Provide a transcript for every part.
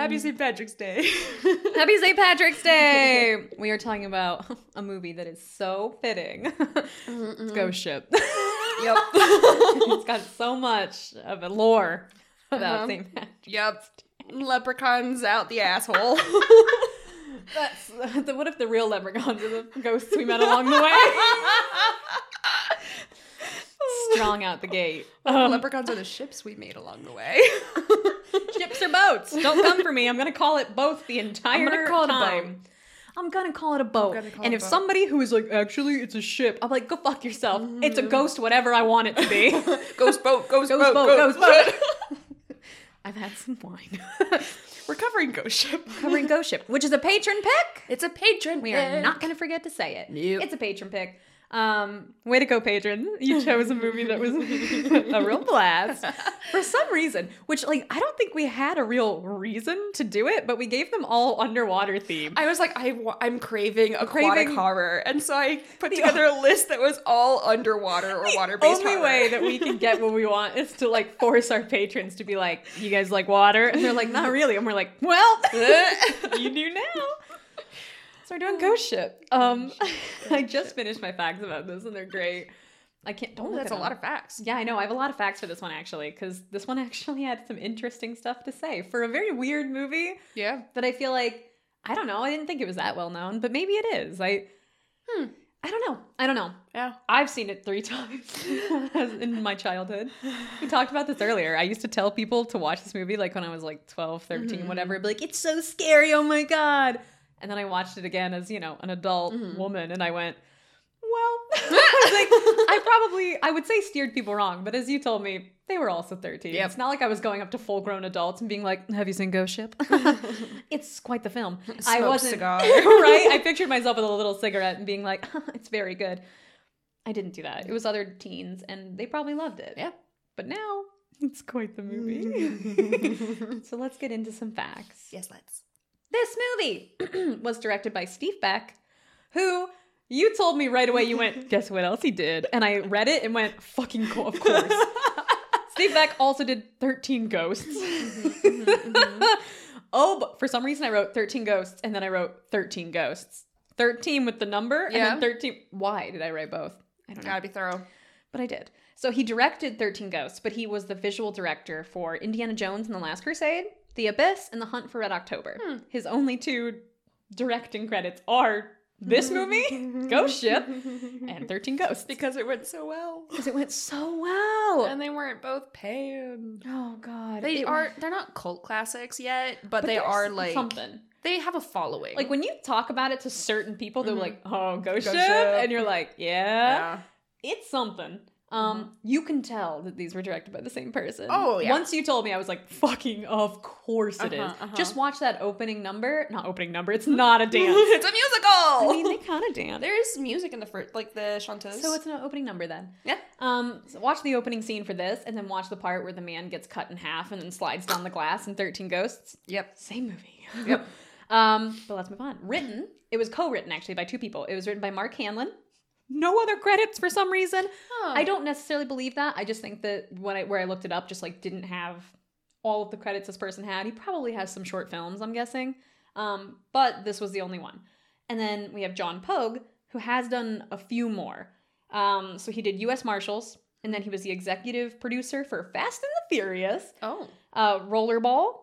Happy St. Patrick's Day. Happy St. Patrick's Day! We are talking about a movie that is so fitting. It's Ghost Ship. Yep. it's got so much of a lore about Uh-huh. St. Patrick's. yep. Leprechauns out the asshole. That's, what if the real leprechauns are the ghosts we met along the way? Strong out the gate. Um, Leprechauns are the ships we made along the way. Ships or boats. Don't come for me. I'm gonna call it both the entire gonna call it a time. boat. I'm gonna call it a boat. and if boat. somebody who is like, actually, it's a ship, I'm like, go fuck yourself. It's Mm-hmm. a ghost, whatever I want it to be. ghost boat, ghost, Ghost boat, boat, ghost, ghost boat. I've had some wine. We're covering ghost ship. Covering Ghost Ship, which is a patron pick. It's a patron. We are not going to forget to say it. Nope. It's a patron pick. Um, way to go, patron! You chose a movie that was a real blast for some reason. Which, like, I don't think we had a real reason to do it, but we gave them all underwater theme. I was like, I, I'm craving aquatic Craving- horror, and so I put together a list that was all underwater or water the based only horror. way that we can get what we want is to like force our patrons to be like, "You guys like water?" And they're like, "Not really." And we're like, "Well, you do now." So we're doing Ghost Ship. Um, I just finished my facts about this, and they're great. I can't. Don't oh, that's at a lot of facts. Yeah, I know. I have a lot of facts for this one actually, because this one actually had some interesting stuff to say for a very weird movie Yeah. that I feel like I don't know. I didn't think it was that well known, but maybe it is. I, Hmm. I don't know. I don't know. Yeah. I've seen it three times in my childhood. We talked about this earlier. I used to tell people to watch this movie like when I was like 12, 13, Mhm. whatever. Be like, it's so scary. Oh my God. And then I watched it again as, you know, an adult Mhm. woman and I went, well, I like, I probably, I would say steered people wrong, but as you told me, they were also 13. Yep. It's not like I was going up to full grown adults and being like, have you seen Ghost Ship? it's quite the film. I wasn't, cigar. right? I pictured myself with a little cigarette and being like, it's very good. I didn't do that. It was other teens and they probably loved it. Yeah. But now it's quite the movie. so let's get into some facts. yes, let's. This movie was directed by Steve Beck, who you told me right away you went, guess what else he did? And I read it and went, fucking cool, of course. Steve Beck also did 13 Ghosts. Mm-hmm, mm-hmm, oh, mm-hmm. but for some reason I wrote 13 Ghosts and then I wrote 13 Ghosts. 13 with the number and then 13. Why did I write both? I don't know. Gotta be thorough. But I did. So he directed 13 Ghosts, but he was the visual director for Indiana Jones and the Last Crusade, The Abyss, and The Hunt for Red October. Hmm. His only two directing credits are this movie, Ghost Ship, and 13 Ghosts. because it went so well. Because it went so well. And they weren't both paying. oh, God. They It- are they're not cult classics yet, but, they are like something. they have a following. Like when you talk about it to certain people, they're Mhm. like, "Oh, Ghost, Ghost Ship," Ship. and you're like, "Yeah, yeah. it's something." Um, Mhm. you can tell that these were directed by the same person. Oh, yeah. Once you told me, I was like, "Fucking, of course it is." Uh-huh, uh-huh. Just watch that opening number. Not opening number. It's not a dance. it's a musical. I mean, they kind of dance. There's music in the first, like the chanteuse. So it's an opening number then. Yeah. Um, so watch the opening scene for this, and then watch the part where the man gets cut in half and then slides down the glass in Thirteen Ghosts. yep. Same movie. Yep. um, but let's move on. Written. It was co-written actually by two people. It was written by Mark Hanlon. No other credits for some reason. I don't necessarily believe that. I just think that when I where I looked it up, just like didn't have all of the credits this person had. He probably has some short films, I'm guessing. Um, but this was the only one. And then we have John Pogue, who has done a few more. Um, so he did U.S. Marshals, and then he was the executive producer for Fast and the Furious, Oh. uh, Rollerball,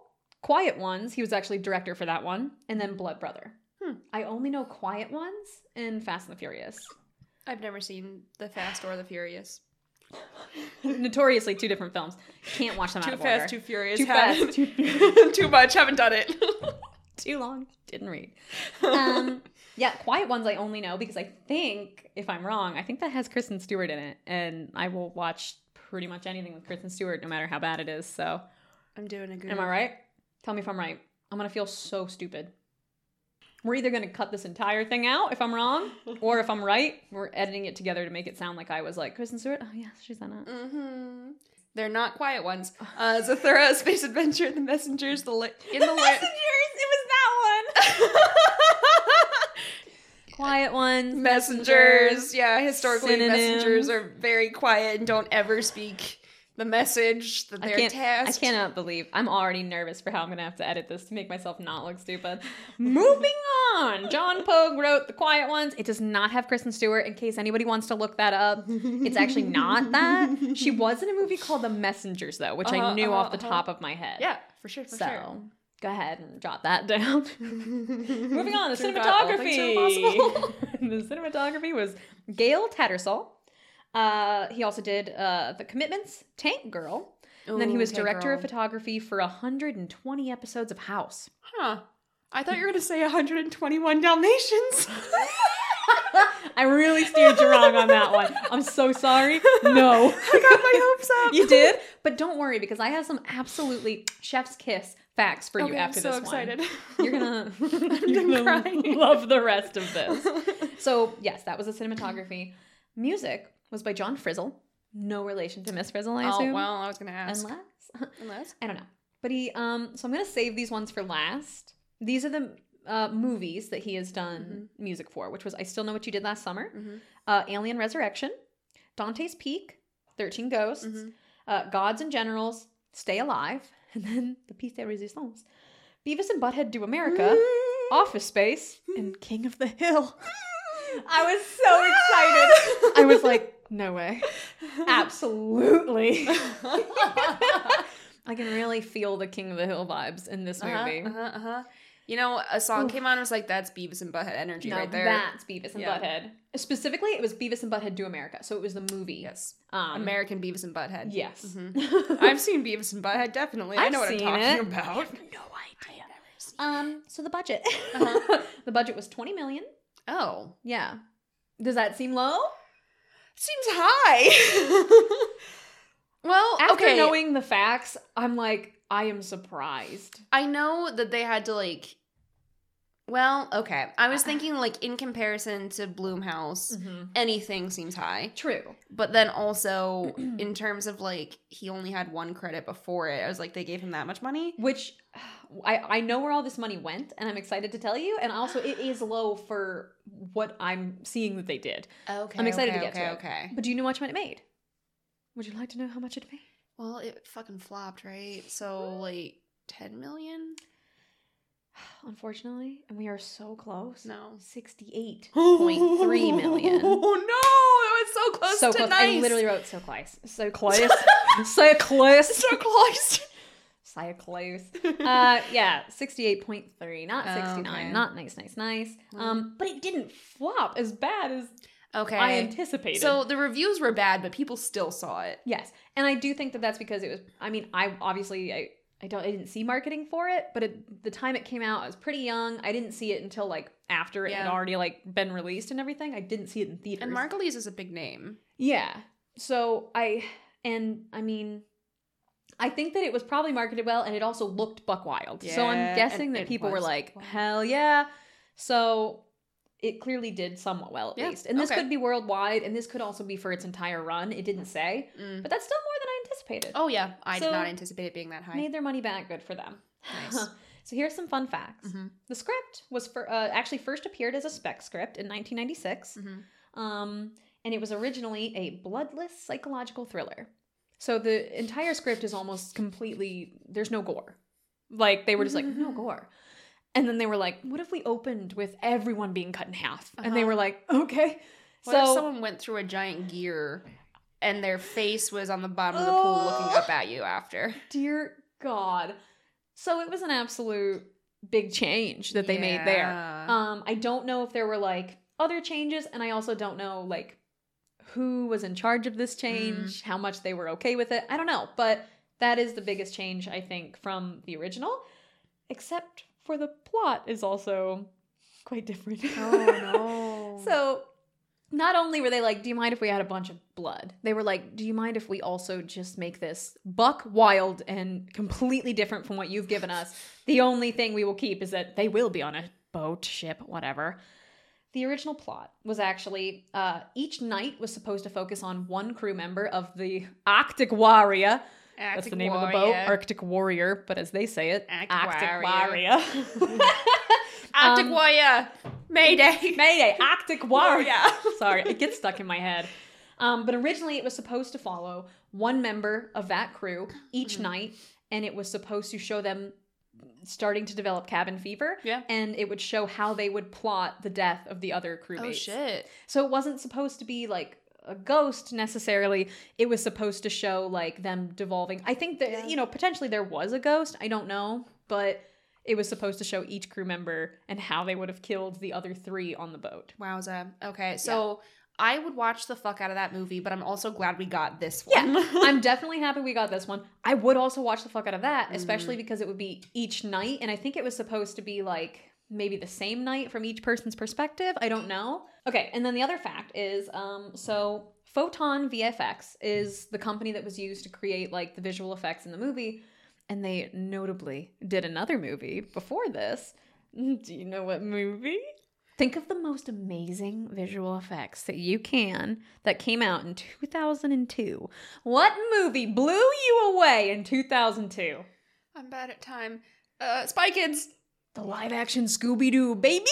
Quiet Ones. He was actually director for that one, and then Blood Brother. Hmm. I only know Quiet Ones and Fast and the Furious. I've never seen The Fast or the Furious. Notoriously two different films. Can't watch them out Too of fast, order. too furious. Too fast, too furious. too much. Haven't done it. too long. Didn't read. Um, yeah, Quiet Ones I only know because I think, if I'm wrong, I think that has Kristen Stewart in it, and I will watch pretty much anything with Kristen Stewart, no matter how bad it is. So, I'm doing a good. am I right? Tell me if I'm right. I'm gonna feel so stupid. We're either gonna cut this entire thing out if I'm wrong, or if I'm right, we're editing it together to make it sound like I was like Kristen Stewart. Oh yeah, she's on it. Mm-hmm. They're not quiet ones. Uh, Zathura, Space Adventure, The Messengers, the li- in the land. It was that one. Quiet ones, messengers. Yeah, historically, Synonyms. messengers are very quiet and don't ever speak the message that they're can't. tasked. I cannot believe. I'm already nervous for how I'm gonna have to edit this to make myself not look stupid. Moving on. John Pogue wrote The Quiet Ones. It does not have Kristen Stewart. In case anybody wants to look that up, it's actually not that. She was in a movie called The Messengers, though, which I Uh-huh, knew uh-huh, off the uh-huh. top of my head. Yeah, for sure, for So sure. go ahead and jot that down. Moving on, the Turns out all things are cinematography. the cinematography was Gale Tattersall. Uh, he also did uh, The Commitments, Tank Girl. And then he was director of photography for 120 episodes of House. Huh. I thought you were gonna say 121 Dalmatians. I really steered you wrong on that one. I'm so sorry. No. I got my hopes up. you did? But don't worry because I have some absolutely chef's kiss facts for you Okay, after I'm so this excited. one. You're gonna, you're gonna crying. love the rest of this. So yes, that was the cinematography. Music was by John Frizzell. No relation to Miss Frizzle, I oh assume. Oh, well, I was gonna ask. Unless Unless. I don't know. But he um so I'm gonna save these ones for last. These are the uh, movies that he has done music for, which was I Still Know What You Did Last Summer, Mhm. uh, Alien Resurrection, Dante's Peak, Thirteen Ghosts, Mhm. uh, Gods and Generals, Stay Alive, and then The Piece de Resistance, Beavis and Butthead Do America, Office Space, and King of the Hill. I was so excited. I was like, no way. Absolutely. I can really feel the King of the Hill vibes in this Uh-huh, movie. uh-huh, uh-huh. You know, a song came on. and was like, "That's Beavis and Butthead energy right there." that's Beavis and Yeah. Butthead. Specifically, it was Beavis and Butthead Do America, so it was the movie. yes, Um, American Beavis and Butthead. Yes. Mhm. I've seen Beavis and Butthead. Definitely, I I've know what I'm talking it. about. no idea. Um. So the budget. Uh-huh. the budget was twenty million. Oh, Yeah. Does that seem low? seems high. well, After okay. knowing the facts, I'm like, I am surprised. I know that they had to like. Well, okay. I was uh-huh. thinking like in comparison to Blumhouse, mm-hmm. anything seems high. True. But then also in terms of like he only had one credit before it, I was like they gave him that much money. Which I I know where all this money went, and I'm excited to tell you. And also, it is low for what I'm seeing that they did. Okay, I'm excited to okay, get to okay, it. Okay. But do you know how much money it made? Would you like to know how much it made? Well, it fucking flopped, right? So like ten million? Unfortunately, and we are so close. No. Sixty-eight point three million. Oh no, that was so close so to close. nice. I literally wrote so close. So close. so close. so close. So close. Uh, yeah, sixty-eight point three, not Oh, sixty-nine. okay. Not nice, nice, nice. Um, but it didn't flop as bad as Okay. I anticipated. So the reviews were bad, but people still saw it. Yes, and I do think that that's because it was. I mean, I obviously I I don't I didn't see marketing for it, but at the time it came out, I was pretty young. I didn't see it until like after it had already like been released and everything. I didn't see it in theaters. And Margulies is a big name. yeah. So I and I mean. I think that it was probably marketed well, and it also looked buck wild. Yeah, so I'm guessing that people were like, wild. "Hell yeah!" So it clearly did somewhat well, at Yeah, least. And this okay. could be worldwide, and this could also be for its entire run. It didn't say, Mm. but that's still more anticipated. Oh yeah, I So- did not anticipate it being that high. Made their money back. Good for them. Nice. so here's some fun facts. Mhm. The script was for uh, actually first appeared as a spec script in 1996, Mhm. um, and it was originally a bloodless psychological thriller. So the entire script is almost completely there's no gore. Like they were just like no gore. And then they were like, "What if we opened with everyone being cut in half?" And they Uh-huh. were like, "Okay." What so if someone went through a giant gear and their face was on the bottom of the pool looking up at you after? dear God. So it was an absolute big change that they made there. Yeah. Um, I don't know if there were like other changes, and I also don't know like who was in charge of this change, how much they were okay with it. I don't know, but that is the biggest change I think from the original, except for the plot is also quite different. Oh no. so not only were they like, "Do you mind if we had a bunch of blood?" They were like, "Do you mind if we also just make this buck wild and completely different from what you've given us? The only thing we will keep is that they will be on a boat, ship, whatever." The original plot was actually uh, each night was supposed to focus on one crew member of the Arctic Warrior. That's the name of the boat, Arctic Warrior, but as they say it, Arctic Warrior. Arctic Um, Warrior. Mayday. Mayday, Arctic Warrior. Warrior. Sorry, it gets stuck in my head. Um, but originally, it was supposed to follow one member of that crew each Mm-hmm. night, and it was supposed to show them starting to develop cabin fever. Yeah. And it would show how they would plot the death of the other crewmates. Oh shit. So it wasn't supposed to be like a ghost necessarily. It was supposed to show like them devolving. I think that Yeah. you know potentially there was a ghost. I don't know, but it was supposed to show each crew member and how they would have killed the other three on the boat. Wowza. Okay, so I would watch the fuck out of that movie, but I'm also glad we got this Yeah, one. I'm definitely happy we got this one. I would also watch the fuck out of that, especially Mm-hmm. because it would be each night, and I think it was supposed to be like maybe the same night from each person's perspective. I don't know. Okay, and then the other fact is, um, so Photon VFX is the company that was used to create like the visual effects in the movie, and they notably did another movie before this. Do you know what movie? Think of the most amazing visual effects that you can that came out in 2002. What movie blew you away in 2002? I'm bad at time. Uh, Spy Kids. The live action Scooby Doo, baby!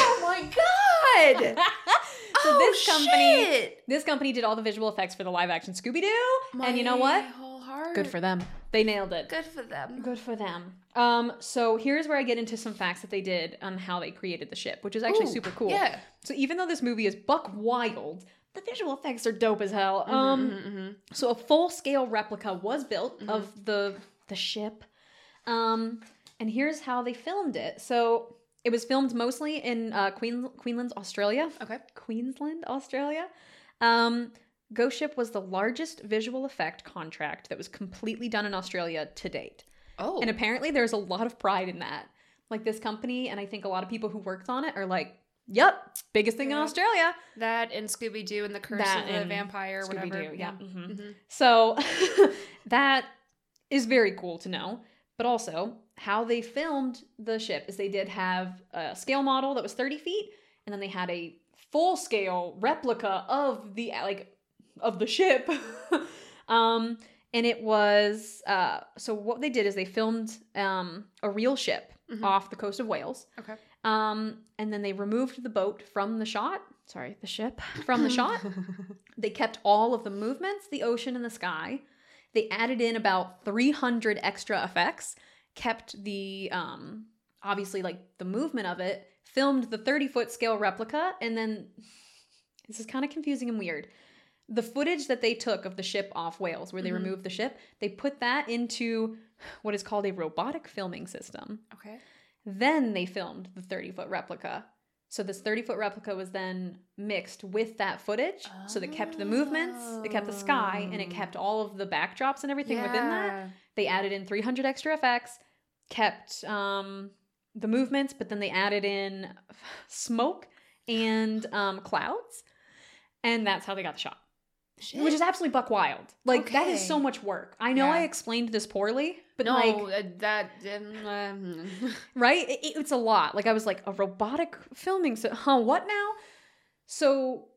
Oh my god! so oh, this company shit. this company did all the visual effects for the live action Scooby Doo. And you know what? My whole heart. Good for them. They nailed it. Good for them. Good for them. Um, so here's where I get into some facts that they did on how they created the ship, which is actually Ooh, super cool. Yeah. So even though this movie is buck wild, the visual effects are dope as hell. Um, Mhm, mhm. so a full scale replica was built Mm-hmm. of the the ship. Um, and here's how they filmed it. So it was filmed mostly in uh, Queen Queensland, Australia. Okay. Queensland, Australia. Um, Ghost Ship was the largest visual effect contract that was completely done in Australia to date. Oh. And apparently there's a lot of pride in that. Like this company, and I think a lot of people who worked on it are like, yep, biggest thing in Australia. that and Scooby Doo and the Curse That of the Vampire, whatever. Scooby-Doo, yeah. mhm. Mhm. So that is very cool to know. But also, how they filmed the ship is they did have a scale model that was 30 feet, and then they had a full scale replica of the like of the ship. um, and it was uh, so what they did is they filmed um, a real ship Mhm. off the coast of Wales. Okay. Um, and then they removed the boat from the shot. Sorry, the ship from the shot. They kept all of the movements, the ocean, and the sky. They added in about 300 extra effects, kept the, um, obviously, like the movement of it, filmed the 30 foot scale replica, and then this is kind of confusing and weird. The footage that they took of the ship off Wales, where they Mhm. removed the ship, they put that into what is called a robotic filming system. Okay. Then they filmed the 30 foot replica. So this 30 foot replica was then mixed with that footage. So they kept the movements, it kept the sky, and it Oh. kept all of the backdrops and everything within that. They added in 300 extra effects, kept um, the movements, but then they added in smoke and um, clouds. And that's how they got the shot. Shit. Which is absolutely buck wild. Like, that is so much work. I know Yeah. I explained this poorly, but no, like, uh, that um, um, right? It- it's a lot. Like I was like a robotic filming. So, huh? What now? So,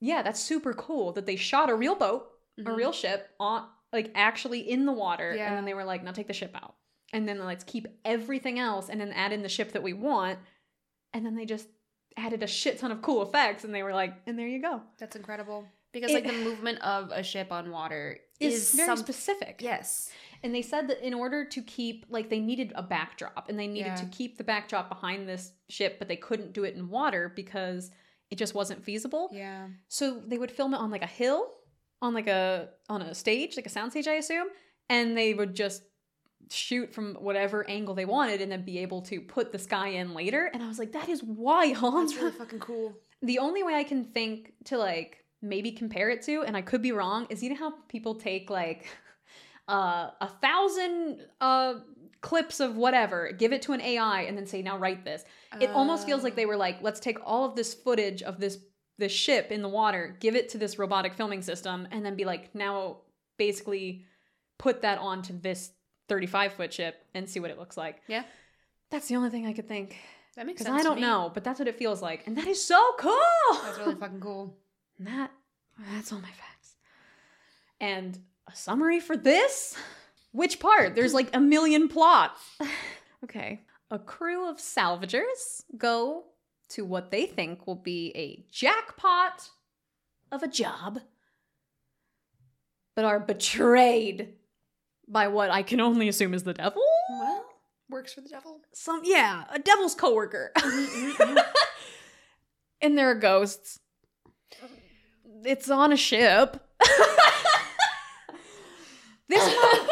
yeah, that's super cool that they shot a real boat, a Mhm. real ship on like actually in the water, and then they were like, "Now take the ship out," and then let's keep everything else, and then add in the ship that we want, and then they just added a shit ton of cool effects, and they were like, "And there you go." that's incredible because It- like the movement of a ship on water Is is, very some- specific. Yes. And they said that in order to keep, like, they needed a backdrop and they needed Yeah. to keep the backdrop behind this ship, but they couldn't do it in water because it just wasn't feasible. Yeah. So they would film it on like a hill, on like a on a stage, like a soundstage, I assume, and they would just shoot from whatever angle they wanted and then be able to put the sky in later. And I was like, that is wild. That's really fucking cool. the only way I can think to like maybe compare it to, and I could be wrong, is you know how people take like uh, a thousand uh, clips of whatever, give it to an AI, and then say, now write this. It almost feels like they were like, let's take all of this footage of this this ship in the water, give it to this robotic filming system, and then be like, now basically put that onto this 35 foot ship and see what it looks like. Yeah. That's the only thing I could think. That makes sense. Because. I don't know, but that's what it feels like. And that is so cool. That's really fucking cool. And that that's all my facts. And a summary for this? Which part? There's like a million plots. okay. A crew of salvagers go to what they think will be a jackpot of a job, but are betrayed by what I can only assume is the devil. Well, works for the devil. Some yeah, a devil's coworker. and there are ghosts. It's on a ship. this one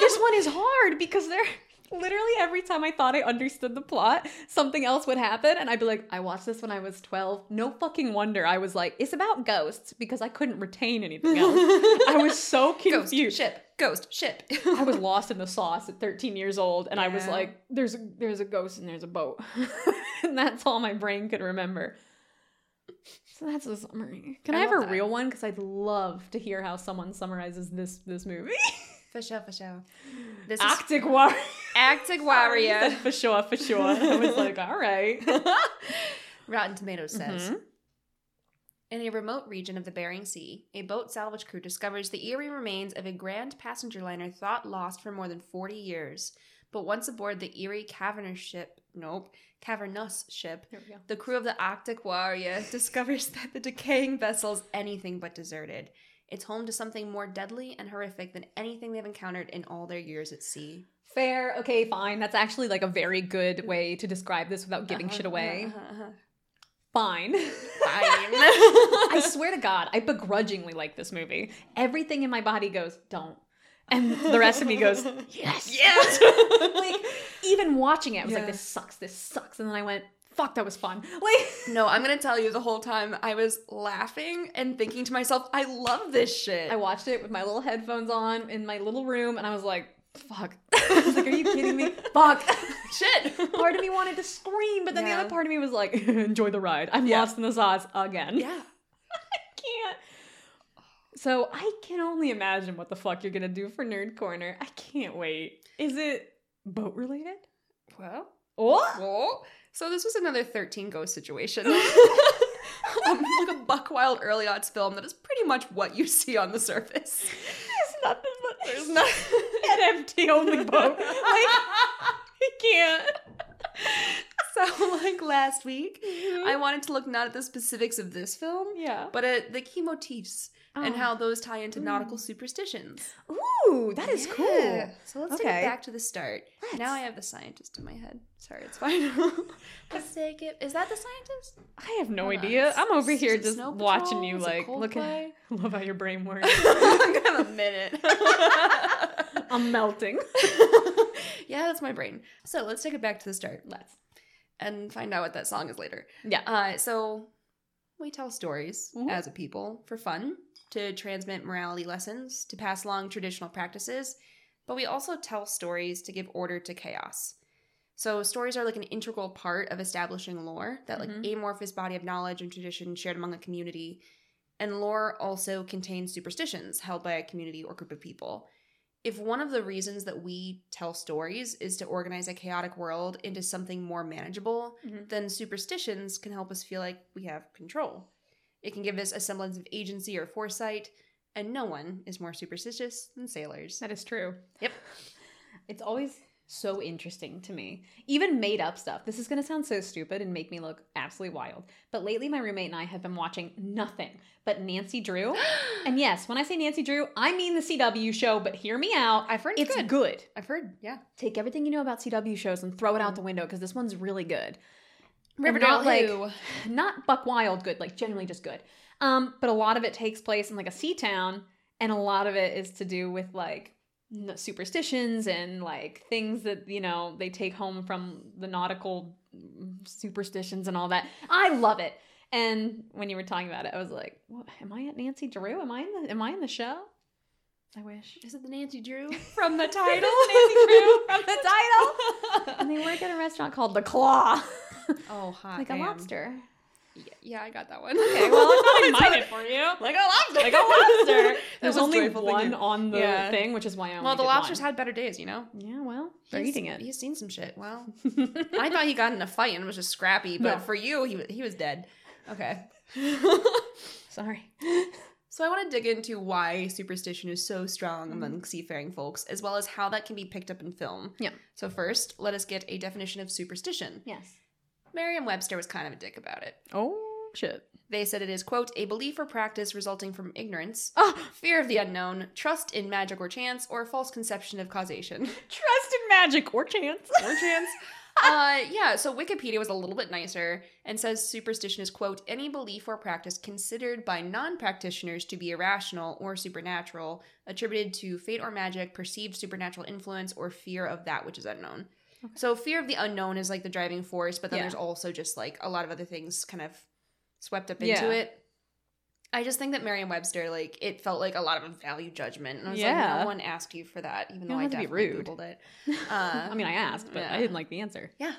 this one is hard because there literally every time I thought I understood the plot, something else would happen and I'd be like, I watched this when I was 12. No fucking wonder I was like, it's about ghosts because I couldn't retain anything else. I was so cute. Ghost confused. ship. Ghost ship. I was lost in the sauce at 13 years old, and I was Yeah. like, "There's a there's a ghost and there's a boat," and that's all my brain could remember. So that's a summary. Can I, I have a that. real one? Because I'd love to hear how someone summarizes this this movie. for sure, for sure. This is Arctic Warrior. Arctic Warrior. for sure, for sure. I was like, all right. Rotten Tomatoes says. Mhm. In a remote region of the Bering Sea, a boat salvage crew discovers the eerie remains of a grand passenger liner thought lost for more than 40 years. But once aboard the eerie cavernous ship, nope, cavernous ship, There we go. the crew of the Arctic Warrior discovers that the decaying vessel is anything but deserted. It's home to something more deadly and horrific than anything they've encountered in all their years at sea. Fair. Okay, fine. That's actually like a very good way to describe this without giving shit away. Uh-huh, uh-huh. Fine. Fine. I swear to God, I begrudgingly like this movie. Everything in my body goes, don't. And the rest of me goes, yes. yes. like, even watching it, I was like, Yeah. this sucks, this sucks. And then I went, fuck, that was fun. Like, No, I'm gonna tell you the whole time I was laughing and thinking to myself, I love this shit. I watched it with my little headphones on in my little room, and I was like, fuck. I was like, are you kidding me? Fuck. shit. part of me wanted to scream, but then the other part of me was like, enjoy the ride. I'm Yeah. lost in the sauce again. yeah. I can't. So I can only imagine what the fuck you're gonna do for Nerd Corner. I can't wait. Is it boat related? Well, Oh, oh. So this was another 13 ghost situation. um, like a buck wild early odds film that is pretty much what you see on the surface. there's nothing but There's not an empty only boat. Like I can't. So like last week, I wanted to look not at the specifics of this film, yeah. but at the key motifs and Oh. how those tie into Mm. nautical superstitions. Ooh, that is Yeah. cool. So let's take it back to the start. Let's. Now I have the scientist in my head. Sorry, it's fine. let's take it. Is that the scientist? I have no Hold on. idea. I'm over Is here just watching Patrol? you like look at love how your brain works. I'm gonna a minute. I'm melting. yeah, that's my brain. So let's take it back to the start Let's. and find out what that song is later. Yeah. Uh, so we tell stories Mhm. as a people for fun, to transmit morality lessons, to pass along traditional practices, but we also tell stories to give order to chaos. So stories are like an integral part of establishing lore, that like Mhm. amorphous body of knowledge and tradition shared among a community. And lore also contains superstitions held by a community or group of people. If one of the reasons that we tell stories is to organize a chaotic world into something more manageable, Mhm. then superstitions can help us feel like we have control. It can give us a semblance of agency or foresight, and no one is more superstitious than sailors. That is true. Yep. It's always so interesting to me. Even made up stuff. This is going to sound so stupid and make me look absolutely wild. But lately, my roommate and I have been watching nothing but Nancy Drew. and yes, when I say Nancy Drew, I mean the CW show, but hear me out. I've heard It's good. good. I've heard, yeah. Take everything you know about CW shows and throw it out mm. the window because this one's really good. Riverdale, not like who? not buck wild good, like generally just good. Um, but a lot of it takes place in like a sea town, and a lot of it is to do with like superstitions and like things that you know they take home from the nautical mm, superstitions and all that. I love it. And when you were talking about it, I was like, what, "Am I at Nancy Drew? Am I in the Am I in the show?" I wish. Is it the Nancy Drew from the title? Nancy Drew from the title. and they work at a restaurant called the Claw. oh, hot like a damn. lobster. Yeah, yeah, I got that one. Okay, well, I thought I mined it for you. Like a lobster. Like a lobster. There's only one thinking. on the Yeah. thing, which is why I only Well, the did lobsters one. had better days, you know. Yeah, well, they're He's- eating it. He's seen some shit. Well, I thought he got in a fight and it was just scrappy, but No. for you, he he was dead. Okay. Sorry. so I want to dig into why superstition is so strong mm-hmm. among seafaring folks, as well as how that can be picked up in film. Yeah. So first, let us get a definition of superstition. Yes. Merriam-Webster was kind of a dick about it. Oh shit. They said it is, quote, a belief or practice resulting from ignorance, Oh, fear of the unknown, trust in magic or chance, or false conception of causation. trust in magic or chance. or chance. uh, yeah, so Wikipedia was a little bit nicer and says superstition is, quote, any belief or practice considered by non practitioners to be irrational or supernatural, attributed to fate or magic, perceived supernatural influence, or fear of that which is unknown. So, fear of the unknown is like the driving force, but then Yeah. there's also just like a lot of other things kind of swept up Yeah. into it. I just think that Merriam Webster, like, it felt like a lot of value judgment. And I was like, no one asked you for that, even You though I to be definitely rude. Googled it. Uh, I mean, I asked, but yeah. I didn't like the answer. Yeah.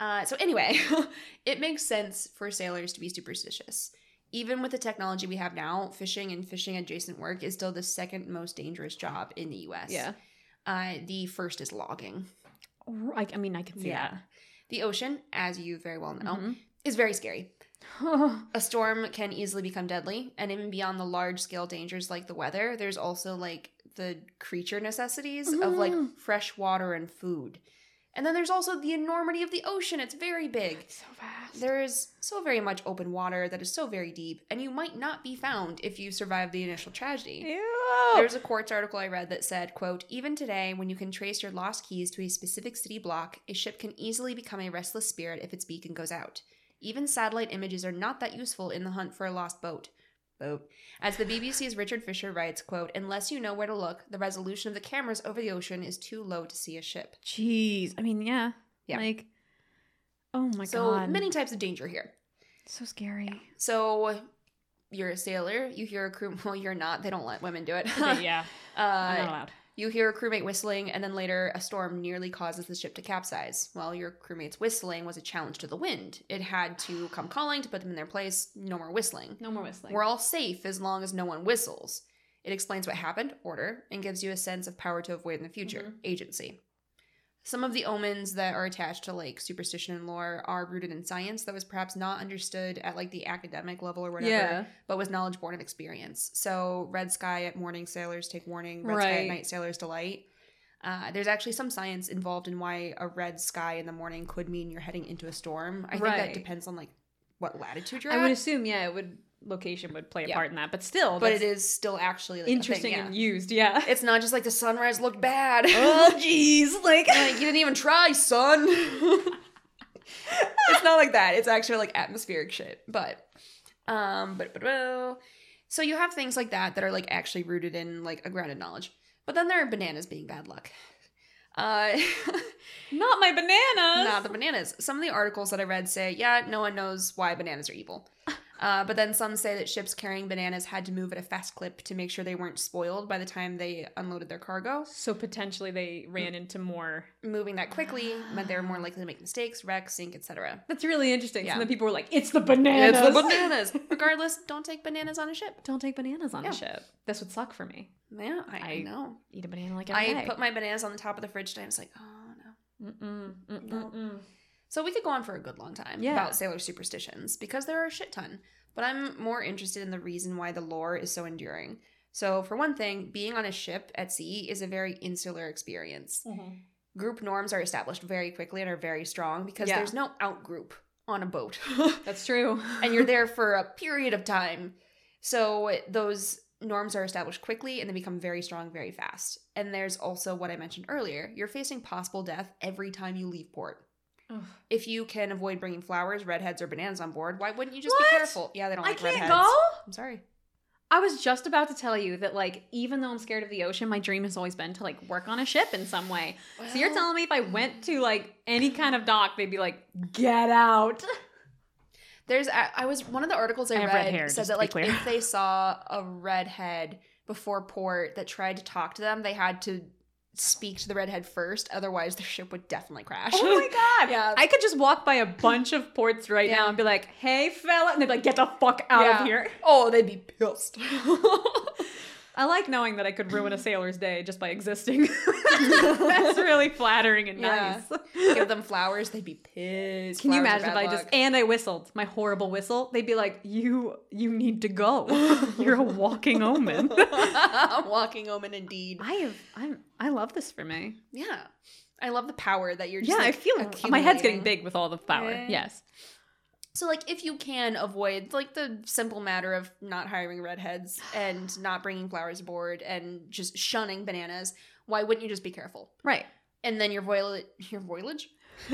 Uh, so anyway, it makes sense for sailors to be superstitious. Even with the technology we have now, fishing and fishing adjacent work is still the second most dangerous job in the U.S. Yeah. Uh, the first is logging. I, I mean, I can see that The ocean, as you very well know, Mhm. is very scary. A storm can easily become deadly, and even beyond the large scale dangers like the weather, there's also like the creature necessities of like Mhm. fresh water and food. And then there's also the enormity of the ocean. It's very big. so fast. There is so very much open water that is so very deep, and you might not be found if you survive the initial tragedy. Ew. There's a Quartz article I read that said, quote, even today, when you can trace your lost keys to a specific city block, a ship can easily become a restless spirit if its beacon goes out. Even satellite images are not that useful in the hunt for a lost boat. Boat. As the BBC's Richard Fisher writes, quote, unless you know where to look, the resolution of the cameras over the ocean is too low to see a ship. Jeez. I mean, yeah. Yeah. Like, oh my so god. So many types of danger here. So scary. So you're a sailor, you hear a crew well, you're not, they don't let women do it. Okay, yeah. I'm not uh, allowed. You hear a crewmate whistling, and then later a storm nearly causes the ship to capsize. While your crewmate's whistling was a challenge to the wind. It had to come calling to put them in their place. No more whistling. No more whistling. We're all safe as long as no one whistles. It explains what happened, order, and gives you a sense of power to avoid in the future, Mhm. agency. Some of the omens that are attached to like superstition and lore are rooted in science that was perhaps not understood at like the academic level or whatever, yeah. but was knowledge born of experience. So, red sky at morning, sailors take warning. Red sky at night, sailors delight. Uh, there's actually some science involved in why a red sky in the morning could mean you're heading into a storm. I think that depends on like what latitude you're I at. would assume, yeah, it would location would play a Yeah. part in that, but still, but it is still actually like, interesting thing, and used. Yeah. It's not just like the sunrise looked bad. oh, jeez. Like, Like, you didn't even try, son. it's not like that. It's actually like atmospheric shit. But, um, but, but, but, so you have things like that that are like actually rooted in like a grounded knowledge. But then there are bananas being bad luck. Uh, not my bananas. not the bananas. Some of the articles that I read say, yeah, no one knows why bananas are evil. Uh, but then some say that ships carrying bananas had to move at a fast clip to make sure they weren't spoiled by the time they unloaded their cargo. So potentially they ran into more. moving that quickly meant they were more likely to make mistakes, wreck, sink, etc. That's really interesting. Yeah. So then people were like, "It's the bananas." It's the bananas. Regardless, don't take bananas on a ship. Don't take bananas on Yeah. a ship. This would suck for me. Yeah, I, I know. Eat a banana like I day. put my bananas on the top of the fridge today. I was like, oh no. Mm-mm, mm-mm, No. So we could go on for a good long time Yeah. about sailor superstitions because there are a shit ton. But I'm more interested in the reason why the lore is so enduring. So for one thing, being on a ship at sea is a very insular experience. Mm-hmm. Group norms are established very quickly and are very strong because Yeah. there's no out group on a boat. That's true. and you're there for a period of time. So those norms are established quickly and they become very strong very fast. And there's also what I mentioned earlier you're facing possible death every time you leave port. Ugh. If you can avoid bringing flowers, redheads, or bananas on board, why wouldn't you just What? be careful? Yeah, they don't I like can't redheads. go. I'm sorry. I was just about to tell you that, like, even though I'm scared of the ocean, my dream has always been to like work on a ship in some way. so you're telling me if I went to like any kind of dock, they'd be like, "Get out." There's, I, I was one of the articles I, I read hair, said that like if they saw a redhead before port that tried to talk to them, they had to speak to the redhead first, otherwise their ship would definitely crash. Oh my god! Yeah. I could just walk by a bunch of ports right now and be like, "Hey, fella," and they'd be like, "Get the fuck out Yeah. of here." oh, they'd be pissed. I like knowing that I could ruin a sailor's day just by existing. That's really flattering and Yeah. nice. Give them flowers, they'd be pissed. Can you Flowers imagine if I just and I whistled my horrible whistle? They'd be like, "You, you need to go. You're a walking omen." walking omen indeed. I have, I'm, I love this for me. Yeah. I love the power that you're just yeah, I like, feel my head's getting big with all the power. Yes. So like if you can avoid like the simple matter of not hiring redheads and not bringing flowers aboard and just shunning bananas, why wouldn't you just be careful? Right. And then your voyage your voyage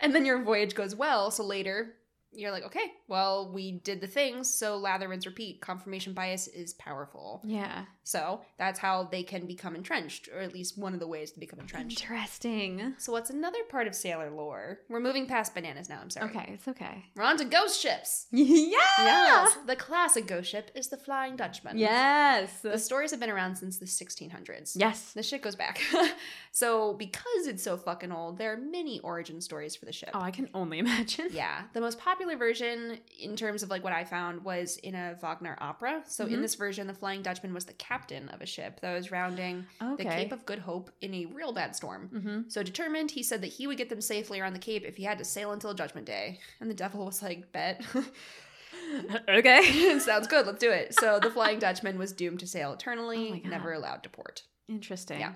and then your voyage goes well, so later you're like, okay, well, we did the things, so lather, rinse, repeat. Confirmation bias is powerful. Yeah. So that's how they can become entrenched, or at least one of the ways to become entrenched. Interesting. So what's another part of sailor lore? We're moving past bananas now, I'm sorry. Okay, it's okay. We're on to ghost ships. yeah. Yes, the classic ghost ship is the Flying Dutchman. Yes. The stories have been around since the 1600s. Yes. The shit goes back. so, because it's so fucking old, there are many origin stories for the ship. Oh, I can only imagine. Yeah, the most popular version in terms of like what I found was in a Wagner opera. So in Mhm. this version, the Flying Dutchman was the captain of a ship that was rounding Okay. the Cape of Good Hope in a real bad storm. mm-hmm. So determined, he said that he would get them safely around the Cape if he had to sail until Judgment Day. And the devil was like, "Bet." okay. Sounds good. Let's do it. So the Flying Dutchman was doomed to sail Oh eternally, God. never allowed to port. Interesting. Yeah.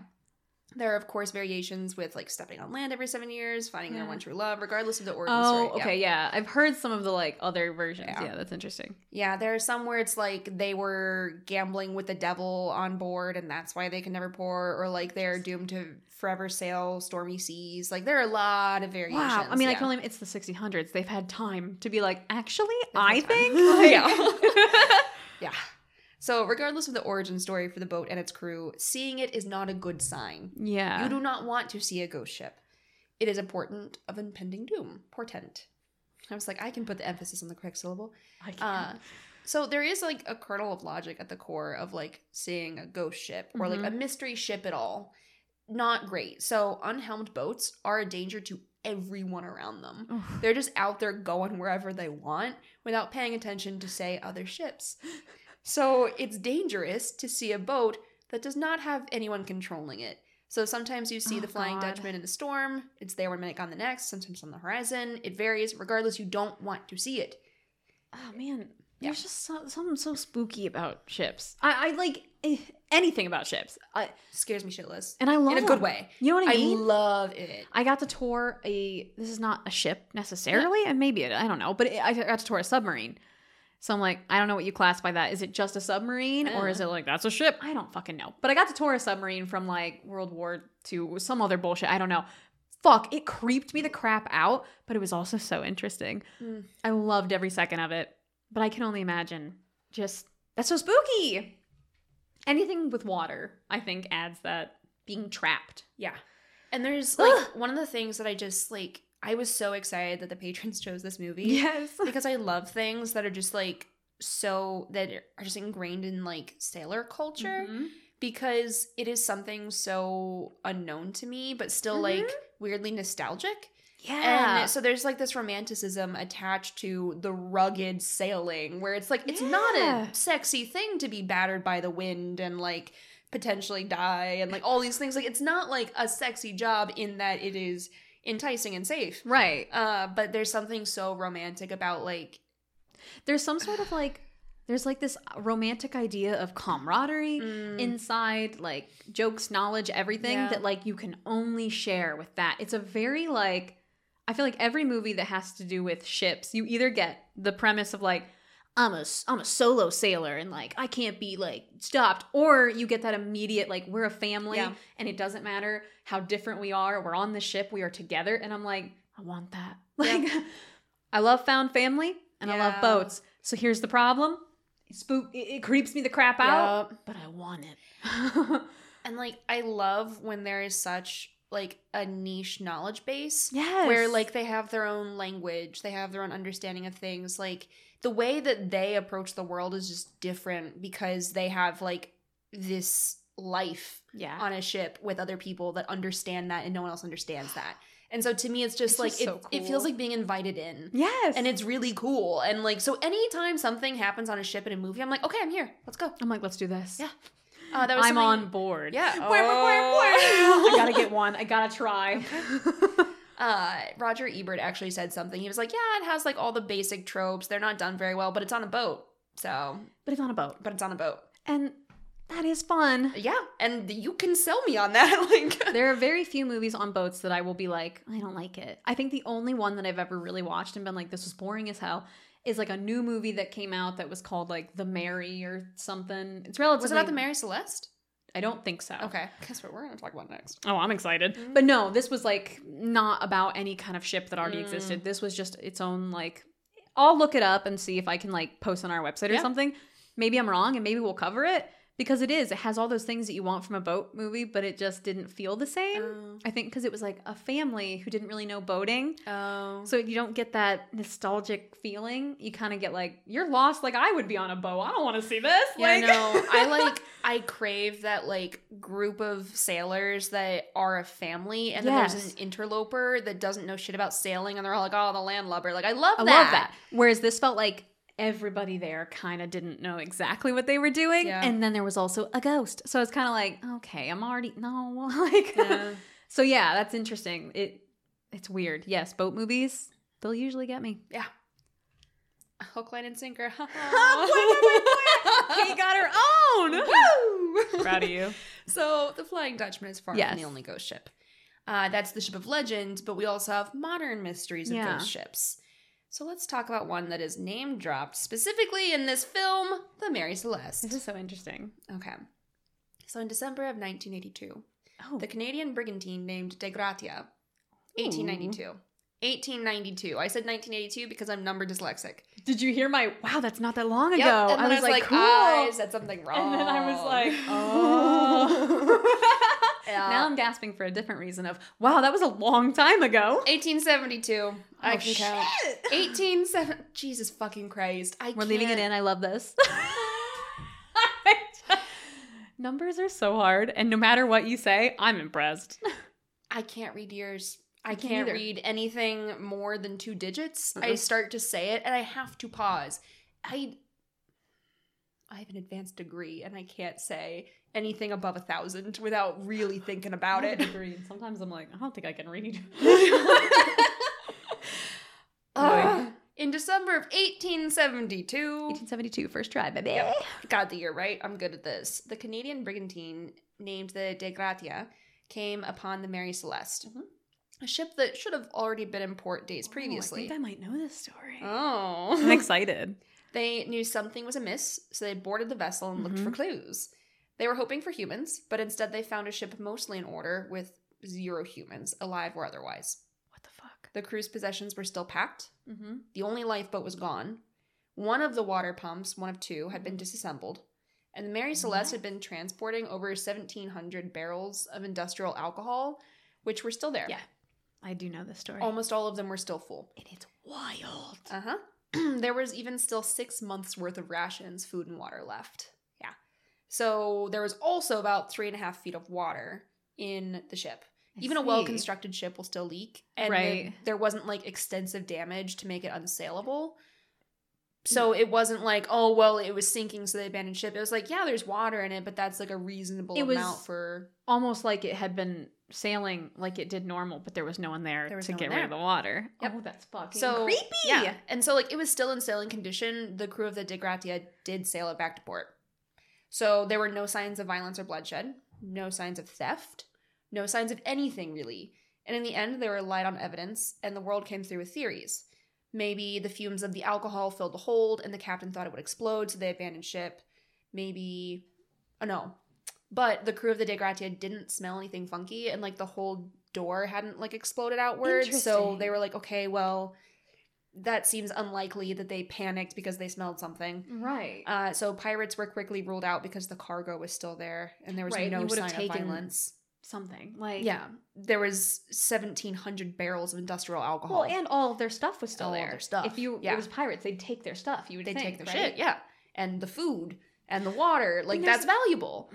There are, of course, variations with like stepping on land every seven years, finding their hmm. one true love, regardless of the origin Oh, story. okay, yeah. I've heard some of the like other versions. Yeah. Yeah, that's interesting. Yeah, there are some where it's like they were gambling with the devil on board and that's why they can never pour, or like they're doomed to forever sail stormy seas. Like there are a lot of variations. Wow. I mean, I can only it's the 1600s. They've had time to be like, actually, They've I think Yeah. Yeah. So, regardless of the origin story for the boat and its crew, seeing it is not a good sign. yeah. You do not want to see a ghost ship. It is a portent of impending doom. Portent. I was like, I can put the emphasis on the correct syllable. I can't. Uh, so there is like a kernel of logic at the core of like seeing a ghost ship or like a mystery ship at all. Not great. So unhelmed boats are a danger to everyone around them. They're just out there going wherever they want without paying attention to say other ships. So it's dangerous to see a boat that does not have anyone controlling it. So sometimes you see Oh, the Flying God. Dutchman in the storm. It's there one minute, gone the next. Sometimes on the horizon. It varies. Regardless, you don't want to see it. oh man, Yeah. there's just so, something so spooky about ships. I, I like eh, anything about ships. I, scares me shitless. and I love In a good way. You know what I mean? I love it. I got to tour a. This is not a ship necessarily, and maybe it, I don't know, but it, I got to tour a submarine. So I'm like, I don't know what you classify that. Is it just a submarine, or is Uh. it like that's a ship? I don't fucking know. But I got to tour a submarine from like World War II, some other bullshit. I don't know. Fuck, it creeped me the crap out, but it was also so interesting. Mm. I loved every second of it. But I can only imagine. Just that's so spooky. Anything with water, I think, adds that being trapped. Yeah. And there's like one of the things that I just like, I was so excited that the patrons chose this movie. Yes. because I love things that are just like so that are just ingrained in like sailor culture Mhm. because it is something so unknown to me but still like weirdly nostalgic. Yeah. And so there's like this romanticism attached to the rugged sailing where it's like it's not a sexy thing to be battered by the wind and like potentially die and like all these things like it's not like a sexy job in that it is enticing and safe. right. Uh but there's something so romantic about like there's some sort of like there's like this romantic idea of camaraderie mm, inside like jokes knowledge everything Yeah. that like you can only share with that it's a very like i feel like every movie that has to do with ships you either get the premise of like i'm a i'm a solo sailor and like i can't be like stopped. Or you get that immediate like we're a family Yeah. and it doesn't matter how different we are we're on the ship we are together. And i'm like i want that. Yeah. like i love found family and i love boats. So here's the problem. It spook it, it creeps me the crap out but i want it. And like I love when there is such like a niche knowledge base yes. where like they have their own language, they have their own understanding of things. Like the way that they approach the world is just different because they have like this life Yeah. on a ship with other people that understand that and no one else understands that. And so to me it's just It's like it, so it feels like being invited in. yes. And it's really cool. And like so anytime something happens on a ship in a movie, I'm like, okay, I'm here. Let's go. I'm like, let's do this. Yeah. Uh, that was I'm on board. Yeah. I gotta get one. I gotta try. uh Roger Ebert actually said something. He was like, "Yeah, it has like all the basic tropes. They're not done very well, but it's on a boat." So, but it's on a boat. but it's on a boat. And that is fun. Yeah, and you can sell me on that. like, There are very few movies on boats that I will be like, I don't like it. I think the only one that I've ever really watched and been like, this was boring as hell is like a new movie that came out that was called like The Mary or something. It's relatively. was it about the Mary Celeste? I don't think so. Okay, guess what we're gonna talk about next. Oh, I'm excited. Mhm. But no, this was like not about any kind of ship that already Mm. existed. This was just its own like I'll look it up and see if I can like post on our website or Yeah. something. Maybe I'm wrong and maybe we'll cover it because it is. It has all those things that you want from a boat movie, but it just didn't feel the same. Oh. I think because it was like a family who didn't really know boating. Oh. So you don't get that nostalgic feeling. You kind of get like, you're lost like I would be on a boat. I don't want to see this. Yeah, I like, know. I like I crave that like group of sailors that are a family and then there's an interloper that doesn't know shit about sailing and they're all like, oh the landlubber. Like I love I that. love that. Whereas this felt like everybody there kind of didn't know exactly what they were doing. Yeah. And then there was also a ghost. So it's kind of like, okay, I'm already no like Yeah. So yeah, that's interesting. It it's weird. Yes, boat movies, they'll usually get me. Yeah. Hook, line, and sinker. Kate got her own. Woo! Proud of you. So the Flying Dutchman is far Yes. from the only ghost ship. Uh, that's the ship of legend, but we also have modern mysteries of Yeah. ghost ships. So let's talk about one that is name dropped specifically in this film, the Mary Celeste. This is so interesting. Okay. So in December of 1982, Oh, the Canadian brigantine named Dei Gratia, 1892. 1892. I said 1982 because I'm number dyslexic. did you hear my? Wow, that's not that long Yep, ago. And then I was, like, cool. I said something wrong. and then I was like, oh. Yeah. now I'm gasping for a different reason of, wow, that was a long time ago. 1872. I Oh, can count. 187. Jesus fucking Christ. I We're leaving it in. I love this. Numbers are so hard, and no matter what you say, I'm impressed. I can't read yours. I can't can't read anything more than two digits. I Uh-uh. start to say it and I have to pause. I I have an advanced degree and I can't say anything above a thousand without really thinking about it. Sometimes I'm like, I don't think I can read. Ugh. In December of 1872, 1872, first try, baby. Yep. got the year right. I'm good at this. The Canadian brigantine named the Dei Gratia came upon the Mary Celeste, Mhm. a ship that should have already been in port days Oh, I previously. think I might know this story. Oh. I'm excited. They knew something was amiss, so they boarded the vessel and looked for Mhm. clues. They were hoping for humans, but instead they found a ship mostly in order with zero humans, alive or otherwise. What the fuck? The crew's possessions were still packed. Mm-hmm. The only lifeboat was gone. One of the water pumps, one of two, had been disassembled. And the Mary Celeste had been transporting over 1,700 barrels of industrial alcohol, which were still there. Yeah. I do know the story. Almost all of them were still full. and it's wild. Uh huh. there was even still six months worth of rations, food, and water left. So there was also about three and a half feet of water in the ship. I even a well constructed ship will still leak. And Right. there wasn't like extensive damage to make it unsailable. So mm. it wasn't like, oh, well, it was sinking, so they abandoned ship. It was like, yeah, there's water in it, but that's like a reasonable It was- amount for. Almost like it had been sailing like it did normal, but there was no one there There to no get one rid of the water. Yep. Oh, that's fucking So creepy. Yeah. And so, like, it was still in sailing condition. The crew of the Dei Gratia did sail it back to port. So there were no signs of violence or bloodshed, no signs of theft, no signs of anything really. And in the end, they were light on evidence, and the world came through with theories. Maybe the fumes of the alcohol filled the hold, and the captain thought it would explode, so they abandoned ship. Maybe, oh no, but the crew of the Dei Gratia didn't smell anything funky, and like the whole door hadn't like exploded outward. So they were like, okay, well, that seems unlikely that they panicked because they smelled something. Right. Uh, so pirates were quickly ruled out because the cargo was still there and there was Right, no you would have sign of violence. Something like Yeah, there was seventeen hundred barrels of industrial alcohol. Well, and all of their stuff was still All of there. their stuff, If you yeah. it was pirates, they'd take their stuff. You would they take their right? shit, yeah, and the food. and the water. Like that's valuable.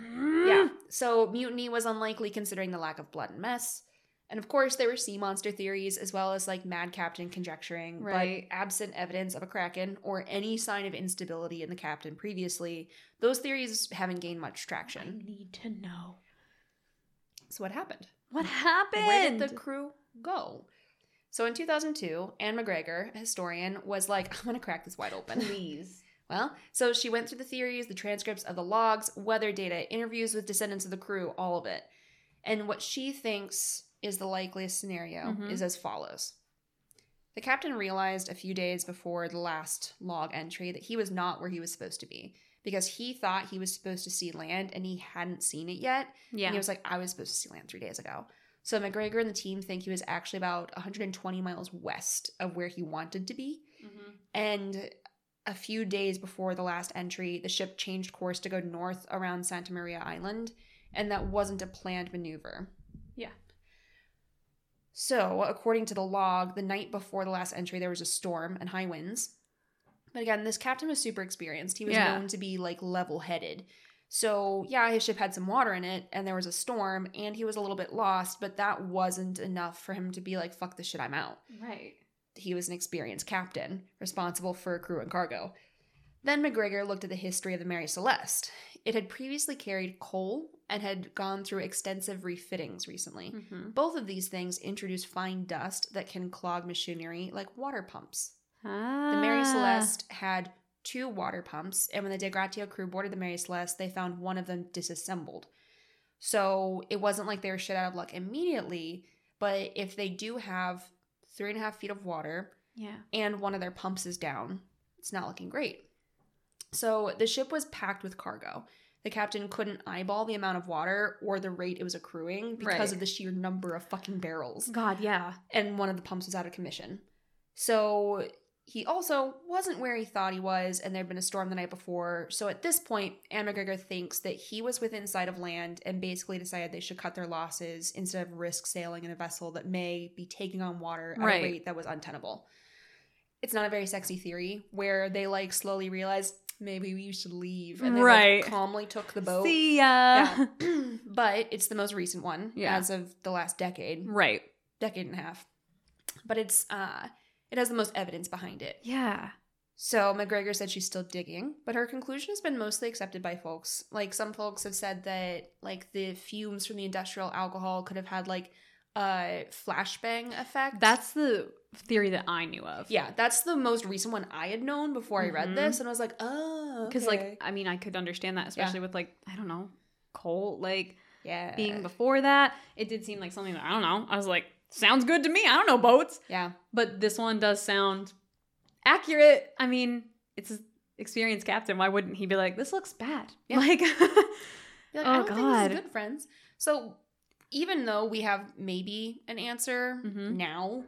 Yeah. So mutiny was unlikely considering the lack of blood and mess. And of course, there were sea monster theories as well as like Mad Captain conjecturing. Right. But absent evidence of a kraken or any sign of instability in the captain previously, those theories haven't gained much traction. I need to know So what happened? what happened. Where did the crew go? So in 2002, Anne McGregor, a historian, was like, I'm going to crack this wide open. Please. Well, so she went through the theories, the transcripts of the logs, weather data, interviews with descendants of the crew, all of it. And what she thinks is the likeliest scenario Mhm. is as follows. The captain realized a few days before the last log entry that he was not where he was supposed to be because he thought he was supposed to see land and he hadn't seen it yet. Yeah. And he was like, I was supposed to see land three days ago. So McGregor and the team think he was actually about 120 miles west of where he wanted to be. Mhm. And a few days before the last entry, the ship changed course to go north around Santa Maria Island, and that wasn't a planned maneuver. So, according to the log, the night before the last entry, there was a storm and high winds. But again, this captain was super experienced. He was Yeah. known to be like level headed. So, yeah, his ship had some water in it, and there was a storm, and he was a little bit lost, but that wasn't enough for him to be like, fuck this shit, I'm out Right. he was an experienced captain, responsible for crew and cargo. Then McGregor looked at the history of the Mary Celeste. It had previously carried coal and had gone through extensive refittings recently. Mm-hmm. Both of these things introduce fine dust that can clog machinery like water pumps. Ah. The Mary Celeste had two water pumps, and when the Dei Gratia crew boarded the Mary Celeste, they found one of them disassembled. So it wasn't like they were shit out of luck immediately, but if they do have three and a half feet of water, Yeah. and one of their pumps is down. It's not looking great. So the ship was packed with cargo. The captain couldn't eyeball the amount of water or the rate it was accruing because Right. of the sheer number of fucking barrels. God, yeah. And one of the pumps was out of commission. So he also wasn't where he thought he was, and there'd been a storm the night before. So at this point, Anne McGregor thinks that he was within sight of land and basically decided they should cut their losses instead of risk sailing in a vessel that may be taking on water at Right. a rate that was untenable. It's not a very sexy theory where they like slowly realize maybe we should leave and they Right. like, calmly took the boat. See ya. Yeah. but it's the most recent one Yeah. as of the last decade right. decade and a half. But it's uh it has the most evidence behind it. Yeah. So McGregor said she's still digging, but her conclusion has been mostly accepted by folks. Like some folks have said that like the fumes from the industrial alcohol could have had like a flashbang effect. That's the theory that I knew of. yeah, that's the most recent one I had known before I read this, mm-hmm. and I was like, oh, Because, okay. like, I mean, I could understand that, especially with, like, I don't know, coal, like, yeah, being before that. It did seem like something that, I don't know. I was like, sounds good to me. I don't know boats. yeah, But this one does sound accurate. I mean, it's an experienced captain. Why wouldn't he be like, this looks bad? Yeah. Like, like, Oh, I don't think God. this is good, friends. So even though we have maybe an answer Mhm. now,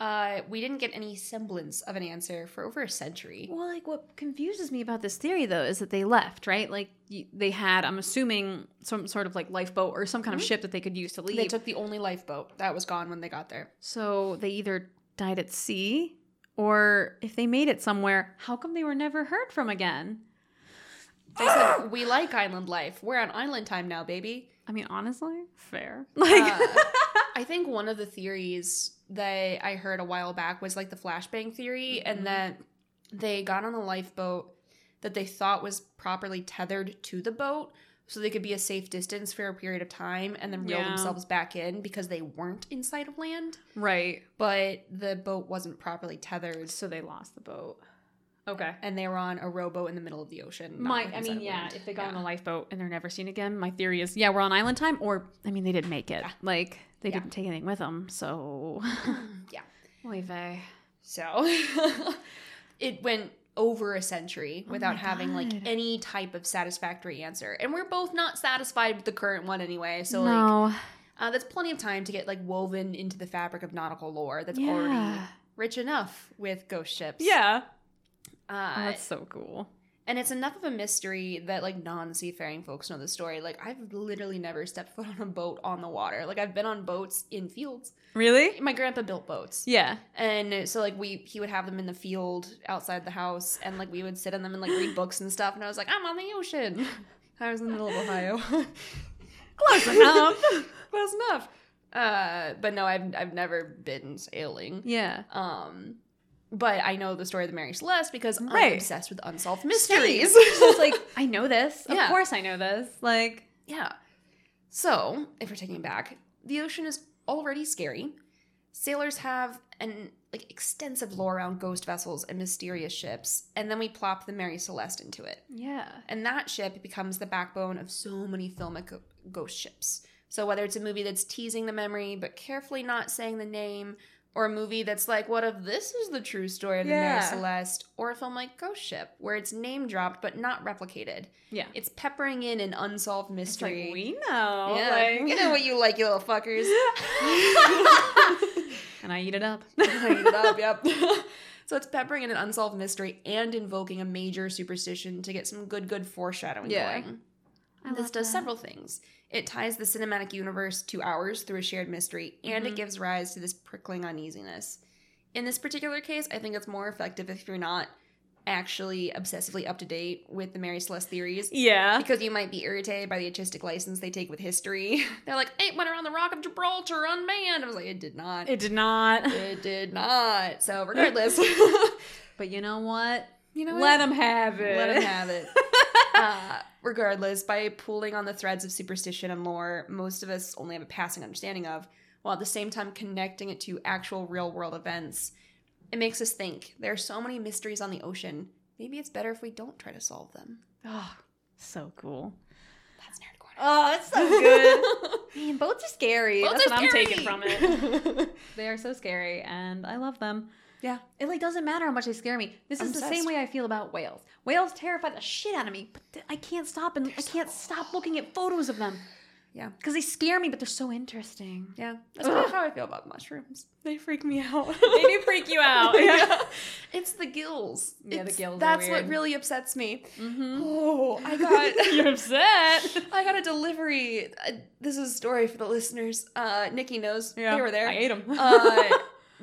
uh, we didn't get any semblance of an answer for over a century. Well, like what confuses me about this theory though is that they left, right? Like y- they had, I'm assuming, some sort of like lifeboat or some kind Mhm. of ship that they could use to leave. They took the only lifeboat that was gone when they got there. so they either died at sea, or if they made it somewhere, how come they were never heard from again? They said, "We like island life. We're on island time now, baby." I mean, honestly, fair. Like, Uh, I think one of the theories that I heard a while back was like the flashbang theory, Mhm. and that they got on a lifeboat that they thought was properly tethered to the boat so they could be a safe distance for a period of time and then reel Yeah. themselves back in because they weren't inside of land. right. But the boat wasn't properly tethered So they lost the boat. Okay. and they were on a rowboat in the middle of the ocean. My, I mean, yeah, if they got on Yeah. a lifeboat and they're never seen again, my theory is, yeah, we're on island time, or, I mean, they didn't make it. Yeah. Like, they Yeah. didn't take anything with them, so. yeah. Oy vey. So it went over a century Oh without my having like any type of satisfactory answer. And we're both not satisfied with the current one anyway. So like uh, that's plenty of time to get like woven into the fabric of nautical lore that's already rich enough with ghost ships. Yeah. Uh, Oh, that's so cool. And it's enough of a mystery that like non-seafaring folks know the story. Like I've literally never stepped foot on a boat on the water. Like I've been on boats in fields. Really? My grandpa built boats. Yeah. And so like we he would have them in the field outside the house and like we would sit on them and like read books and stuff and I was like, I'm on the ocean. I was in the middle of Ohio. Close enough. Close enough. Uh but no, I've I've never been sailing. yeah. Um but I know the story of the Mary Celeste because Right. I'm obsessed with unsolved mysteries. so it's like, I know this. Of Yeah. course I know this. Like, Yeah. So, if we're taking it back, the ocean is already scary. Sailors have an like extensive lore around ghost vessels and mysterious ships, and then we plop the Mary Celeste into it. yeah. And that ship becomes the backbone of so many filmic ghost ships. So whether it's a movie that's teasing the memory but carefully not saying the name, or a movie that's like, what if this is the true story of the Mary Yeah. Celeste, or a film like Ghost Ship, where it's name dropped but not replicated. Yeah. It's peppering in an unsolved It's mystery. like, we know. Yeah, Like, you know what you like, you little fuckers. and I eat it up. Hang it up, yep. so it's peppering in an unsolved mystery and invoking a major superstition to get some good, good foreshadowing Yeah. going. I this love does that. several things. It ties the cinematic universe to ours through a shared mystery, and Mhm. it gives rise to this prickling uneasiness. In this particular case, I think it's more effective if you're not actually obsessively up to date with the Mary Celeste theories. Yeah. Because you might be irritated by the artistic license they take with history. They're like, it went around the Rock of Gibraltar unmanned. I was like, it did not. It did not. It did not. So regardless, But you know what? you know, Let them have it. let them have it. Uh, regardless, by pulling on the threads of superstition and lore, most of us only have a passing understanding of, while at the same time connecting it to actual real world events. It makes us think there are so many mysteries on the ocean. Maybe it's better if we don't try to solve them. Oh, so cool. That's nerd corner. Oh, it's so good. Man, boats are scary. That's are what I'm taking from it. They are so scary, and I love them. Yeah. It like doesn't matter how much they scare me. This is the obsessed. same way I feel about whales. Whales terrify the shit out of me, but th- I can't stop and I can't stop looking at photos of them. Yeah. because they scare me, but they're so interesting. Yeah. That's kind of how I feel about mushrooms. They freak me out. They do freak you out. yeah. It's the gills. Yeah, the It's- gills are That's what really upsets me. Mm-hmm. Oh, I got. You're upset. I got a delivery. Uh, this is a story for the listeners. Uh, Nikki knows Yeah. they were there. I ate them. uh,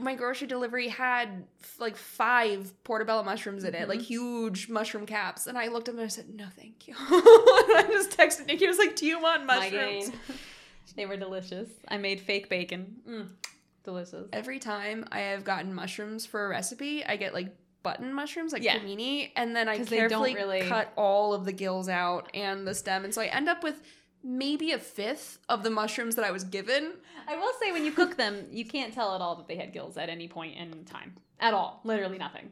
my grocery delivery had like five portobello mushrooms in it, Mm-hmm. like huge mushroom caps. And I looked at them and I said, "No, thank you." and I just texted Nikki. I was like, "Do you want mushrooms?" they were delicious. I made fake bacon. Mm, delicious. Every time I have gotten mushrooms for a recipe, I get like button mushrooms, like Yeah. and then I 'Cause they don't carefully really- cut all of the gills out and the stem, and so I end up with maybe a fifth of the mushrooms that I was given. I will say, when you cook them, you can't tell at all that they had gills at any point in time. At all. Literally nothing.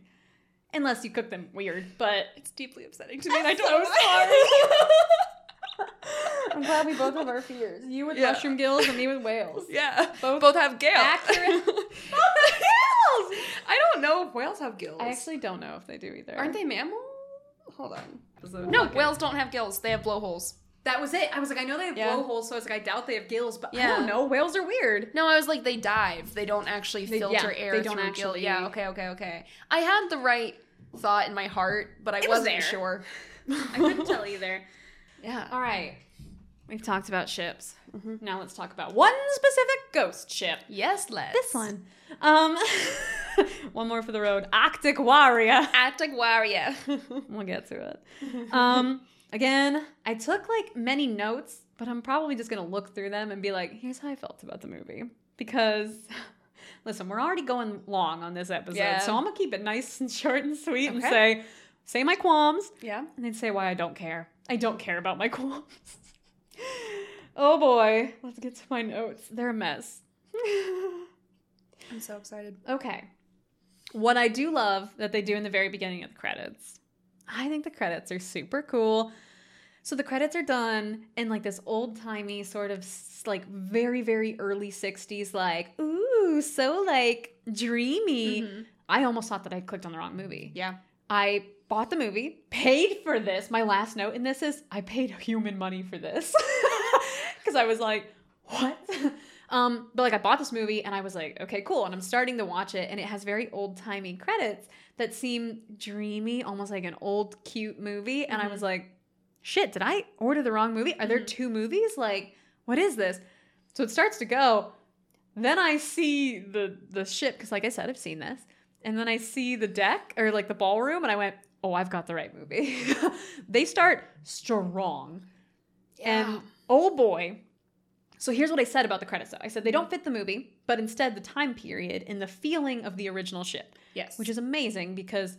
Unless you cook them weird, but It's deeply upsetting to me. I'm I don't so know why. I'm glad we both have our fears. You with Yeah. mushroom gills and me with whales. yeah, Both both, have gills. accurate. I don't know if whales have gills. I actually don't know if they do either. aren't they mammals? Hold on. No, whales don't have gills. They have blowholes. That was it. I was like, I know they have Yeah. blowholes, so I was like, I doubt they have gills, but I don't know. Whales are weird. No, I was like, they dive. They don't actually They- filter yeah, air they don't gill. actually- Yeah, okay, okay, okay. I had the right thought in my heart, but I It was wasn't there. sure. I couldn't tell either. Yeah. All right. We've talked about ships. Mhm. Now let's talk about one specific ghost ship. Yes, let's. This one. Um, one more for the road. Arctic Warrior. Arctic Warrior. We'll get to it. Um, again, I took like many notes, but I'm probably just gonna look through them and be like, here's how I felt about the movie. Because listen, we're already going long on this episode, Yeah. so I'm gonna keep it nice and short and sweet and say, say my qualms, yeah. and then say why I don't care. I don't care about my qualms. oh boy, let's get to my notes. They're a mess. I'm so excited. Okay. What I do love that they do in the very beginning of the credits. I think the credits are super cool. So the credits are done in like this old timey sort of like very, very early 60s, like, ooh, so like dreamy. Mhm. I almost thought that I clicked on the wrong movie. Yeah. I bought the movie, paid for this. My last note in this is I paid human money for this. Because I was like, what? Um, but like I bought this movie and I was like, okay, cool. And I'm starting to watch it, and it has very old timey credits that seem dreamy, almost like an old cute movie. And I Mm-hmm. was like, shit, did I order the wrong movie? Are there Mhm. two movies? Like, what is this? So it starts to go. Then I see the the ship because, like I said, I've seen this. And then I see the deck or like the ballroom, and I went, "Oh, I've got the right movie." they start strong, and oh boy. So here's what I said about the credits. Though I said they don't fit the movie, but instead the time period and the feeling of the original ship, yes, which is amazing because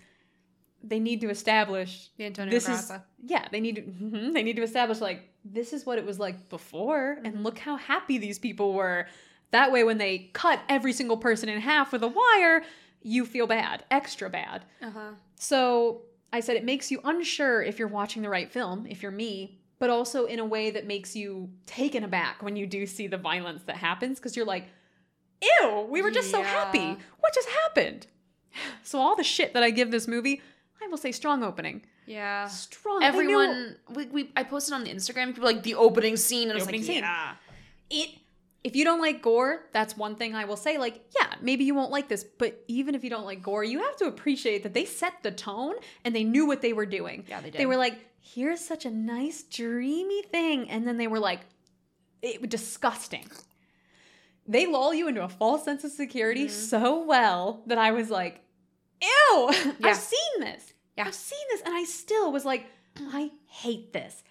they need to establish the Antonio this is yeah they need to mhm, they need to establish like this is what it was like before Mhm. and look how happy these people were that way when they cut every single person in half with a wire you feel bad extra bad uh-huh. so i said it makes you unsure if you're watching the right film if you're me but also in a way that makes you taken aback when you do see the violence that happens because you're like ew we were just so happy what just happened so all the shit that i give this movie i will say strong opening Yeah. strong. Everyone, we, we, I posted on the Instagram. People like the opening scene, and I was like, scene. yeah, it. If you don't like gore, that's one thing I will say. Like, yeah, maybe you won't like this, but even if you don't like gore, you have to appreciate that they set the tone and they knew what they were doing. yeah, they did. They were like, "Here's such a nice, dreamy thing," and then they were like, "It was disgusting." They lull you into a false sense of security Mhm. so well that I was like, "Ew, Yeah. I've seen this. Yeah. I've seen this," and I still was like, "I hate this,"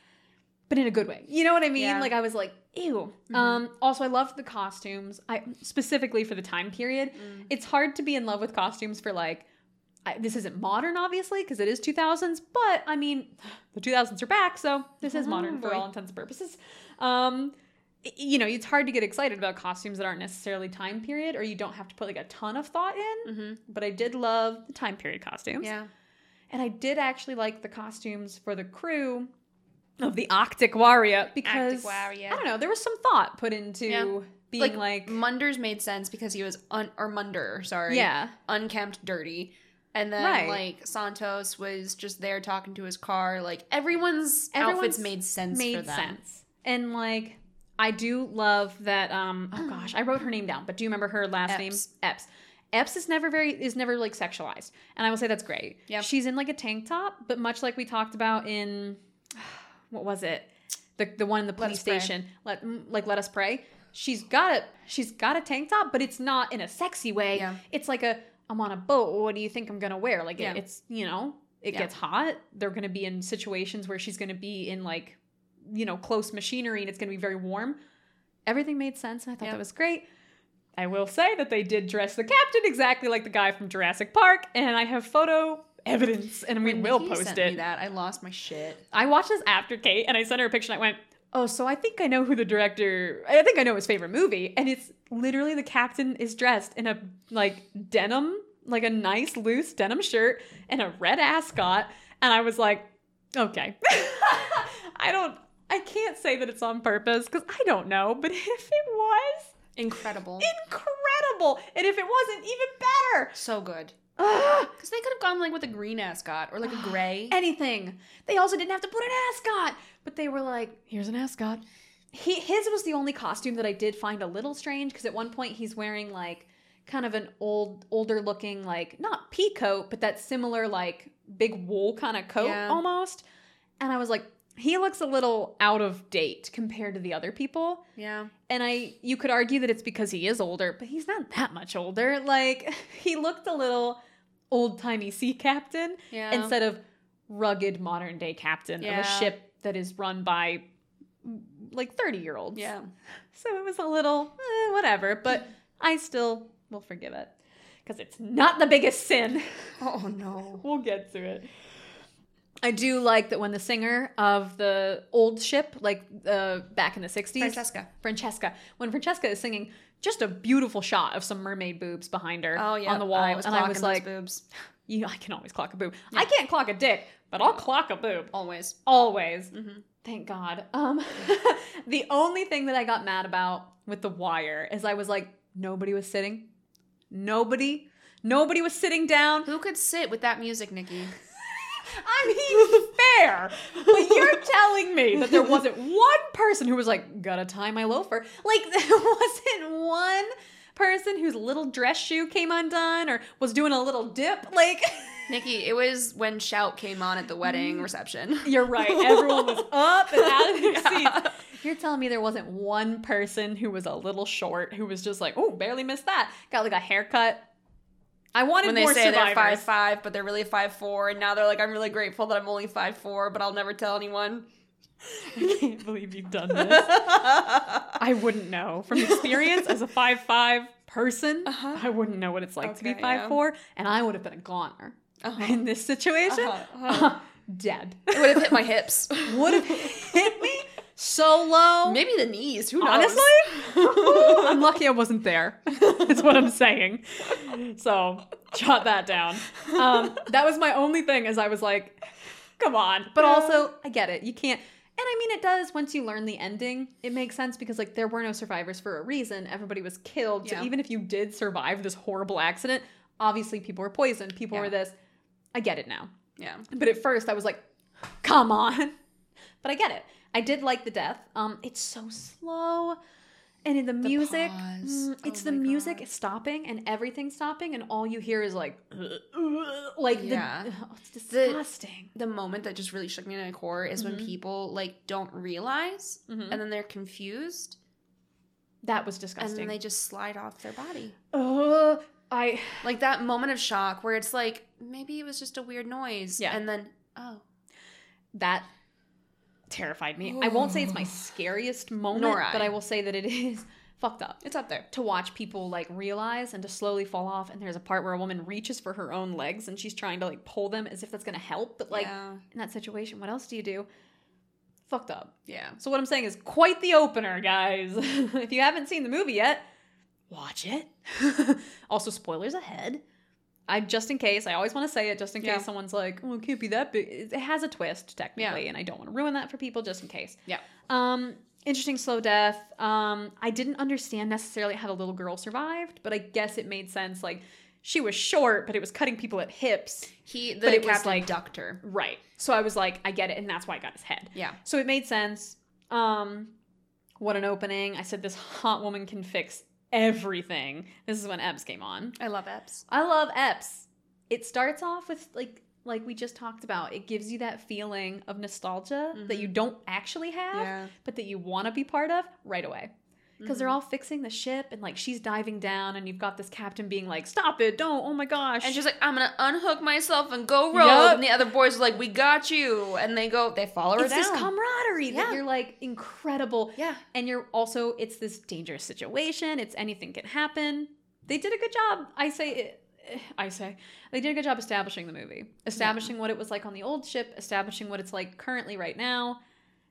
but in a good way. You know what I mean? Yeah. Like I was like, "Ew." Mhm. Um. Also, I loved the costumes. I specifically for the time period. Mm. It's hard to be in love with costumes for like. I, this isn't modern, obviously, because it is 2000s. But I mean, the 2000s are back, so this is Oh, modern for all intents and purposes. Um, you know, it's hard to get excited about costumes that aren't necessarily time period, or you don't have to put like a ton of thought in. Mhm. But I did love the time period costumes, Yeah. and I did actually like the costumes for the crew of the Arctic Warrior because Warrior. I don't know, there was some thought put into Yeah. being like, Munders made sense because he was un or Munder, sorry, yeah, unkempt, dirty. And then Right. like Santos was just there talking to his car. Like everyone's, Everyone's outfits made sense for made them. sense. And like I do love that um oh gosh, I wrote her name down, but do you remember her last name? Epps. Epps. Epps is never very is never like sexualized. And I will say that's great. Yep. She's in like a tank top, but much like we talked about in what was it? The the one in the Let police Pray. station. Let mm, like let us pray. She's got a she's got a tank top, but it's not in a sexy way. Yeah. It's like a I'm on a boat. What do you think I'm gonna wear? Like it- Yeah. it's you know it Yeah. gets hot. They're gonna be in situations where she's gonna be in like you know close machinery and it's gonna be very warm. Everything made sense, and I thought Yeah. that was great. I will say that they did dress the captain exactly like the guy from Jurassic Park, and I have photo evidence, and we When will post it. That I lost my shit. I watched this after Kate, and I sent her a picture, and I went, "Oh, so I think I know who the director. I think I know his favorite movie, and it's literally the captain is dressed in a like denim, like a nice loose denim shirt and a red ascot." And I was like, "Okay, I don't." I can't say that it's on purpose because I don't know, but if it was, Incredible. incredible. And if it wasn't, even better. so good. Ugh, Because they could have gone like with a green ascot or like a gray. anything. They also didn't have to put an ascot, but they were like, "Here's an ascot." He his was the only costume that I did find a little strange because at one point he's wearing like kind of an old older looking like not pea coat, but that similar like big wool kind of coat Yeah. almost. And I was like, he looks a little out of date compared to the other people. yeah. And I you could argue that it's because he is older, but he's not that much older. Like he looked a little old-timey sea captain Yeah. instead of rugged modern day captain of a ship that is run by like 30 year olds. yeah. So it was a little eh, whatever, but I still will forgive it because it's not the biggest sin. Oh no. we'll get to it. I do like that when the singer of the old ship, like uh, back in the 60s, Francesca. Francesca, when Francesca is singing, just a beautiful shot of some mermaid boobs behind her Oh yeah. on the wall. I was and I was like, boobs. you, I can always clock a boob. I can't clock a dick, but I'll clock a boob. Always. Always. Mhm. Thank God. Um, the only thing that I got mad about with The Wire is I was like, nobody was sitting. Nobody. Nobody was sitting down. Who could sit with that music, Nikki? I mean, fair. But you're telling me that there wasn't one person who was like, gotta tie my loafer. Like, there wasn't one person whose little dress shoe came undone or was doing a little dip. Like, Nikki, it was when Shout came on at the Mm. wedding reception. you're right. Everyone was up and out of their Yeah. seats. You're telling me there wasn't one person who was a little short who was just like, oh, barely missed that. Got like a haircut. I wanted when they more say survivors. they're five five, but they're really five four, and now they're like, I'm really grateful that I'm only five four, but I'll never tell anyone. I can't believe you've done this. I wouldn't know from experience as a five five person. Uh-huh. I wouldn't know what it's like to be five yeah. four, and I would have been a goner Uh-huh. in this situation. Uh-huh, uh-huh. Dead. It would have hit my hips. Would have hit me so low. Maybe the knees. Who knows? Honestly, I'm lucky I wasn't there. That's what I'm saying. So jot that down. Um, that was my only thing. As I was like, come on. But also, I get it. You can't. And I mean, it does once you learn the ending. It makes sense because like there were no survivors for a reason. Everybody was killed. Yeah. So even if you did survive this horrible accident, obviously people were poisoned. People Yeah. were this. I get it now. yeah. But at first, I was like, "Come on!" But I get it. I did like the death. Um, it's so slow, and in the, music, pause. mm, it's Oh the music God. stopping and everything stopping, and all you hear is like, like Yeah. the, oh, it's disgusting. The moment that just really shook me to my core is when Mhm. people like don't realize, Mhm. and then they're confused, that was disgusting. and then they just slide off their body. oh, I Like that moment of shock where it's like maybe it was just a weird noise, Yeah. and then oh, that terrified me. I won't say it's my scariest moment, Nor I. but I will say that it is fucked up. it's up there. to watch people like realize and to slowly fall off and there's a part where a woman reaches for her own legs and she's trying to like pull them as if that's gonna help but like yeah, in that situation what else do you do fucked up yeah. so what i'm saying is quite the opener guys if you haven't seen the movie yet watch it also spoilers ahead I just in case I always want to say it just in case Yeah. someone's like oh it can't be that big it has a twist technically and I don't want to ruin that for people just in case Yeah. um, interesting slow death. Um, I didn't understand necessarily how the little girl survived, but I guess it made sense. Like she was short, but it was cutting people at hips. He the But it was, like- ducked her. Right. So I was like, I get it, and that's why I got his head. Yeah. So it made sense. Um, what an opening! I said this hot woman can fix everything. This is when Epps came on. I love Epps. I love Epps. It starts off with like like we just talked about. It gives you that feeling of nostalgia that mm-hmm. you don't actually have Yeah. but that you want to be part of right away. Because they're Mhm. all fixing the ship and like she's diving down and you've got this captain being like, Stop it, don't, oh my gosh. And she's like, I'm gonna unhook myself and go rogue. Yup. And the other boys are like, We got you. And they go, they follow her it's down. this camaraderie that you're like incredible. yeah. And you're also, it's this dangerous situation. It's anything can happen. They did a good job. I say, eh, I say, they did a good job establishing the movie, establishing what it was like on the old ship, establishing what it's like currently right now,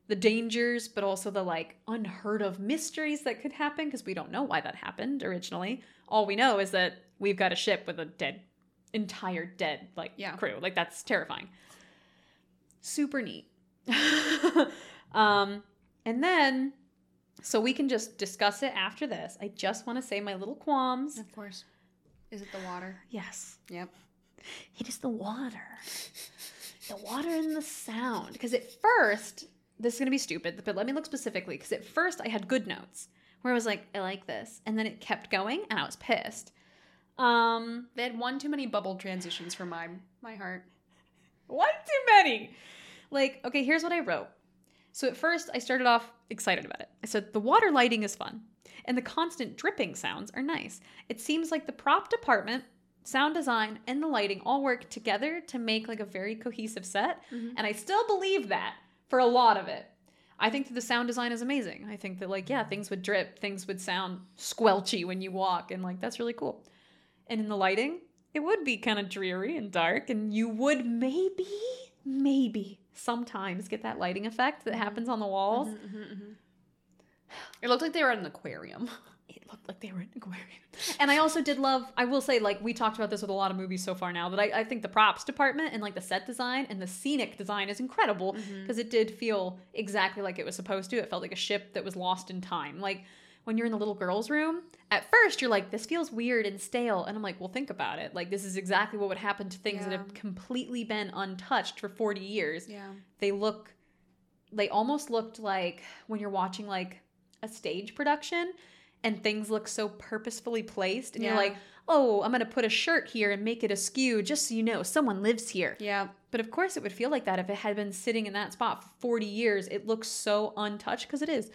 the dangers, but also the like unheard of mysteries that could happen because we don't know why that happened originally. All we know is that we've got a ship with a dead, entire dead like Yeah. crew. Like that's terrifying. Super neat. um, and then, so we can just discuss it after this. I just want to say my little qualms. Of course. Is it the water? Yes. Yep. It is the water. The water and the sound. Because at first, this is going to be stupid, but let me look specifically. Because at first, I had good notes where I was like, I like this. And then it kept going, and I was pissed. Um, They had one too many bubble transitions for my my heart. one too many. Like, okay, here's what I wrote. So at first, I started off excited about it. I said, the water lighting is fun, and the constant dripping sounds are nice. It seems like the prop department, sound design, and the lighting all work together to make like a very cohesive set. Mhm. And I still believe that for a lot of it. I think that the sound design is amazing. I think that, like, yeah, things would drip, things would sound squelchy when you walk, and like, that's really cool. And in the lighting, it would be kind of dreary and dark, and you would maybe, maybe sometimes get that lighting effect that happens on the walls. Mhm, mhm, mhm. It looked like they were at an aquarium. It looked like they were in an aquarium. And I also did love, I will say, like, we talked about this with a lot of movies so far now, but I, I think the props department and, like, the set design and the scenic design is incredible mm-hmm. because it did feel exactly like it was supposed to. It felt like a ship that was lost in time. Like, when you're in the little girl's room, at first you're like, this feels weird and stale. And I'm like, well, think about it. Like, this is exactly what would happen to things that have completely been untouched for 40 years. Yeah. They look, they almost looked like when you're watching like a stage production and things look so purposefully placed. And Yeah. you're like, oh, I'm going to put a shirt here and make it askew just so you know someone lives here. Yeah. But of course, it would feel like that if it had been sitting in that spot for 40 years. It looks so untouched because it is.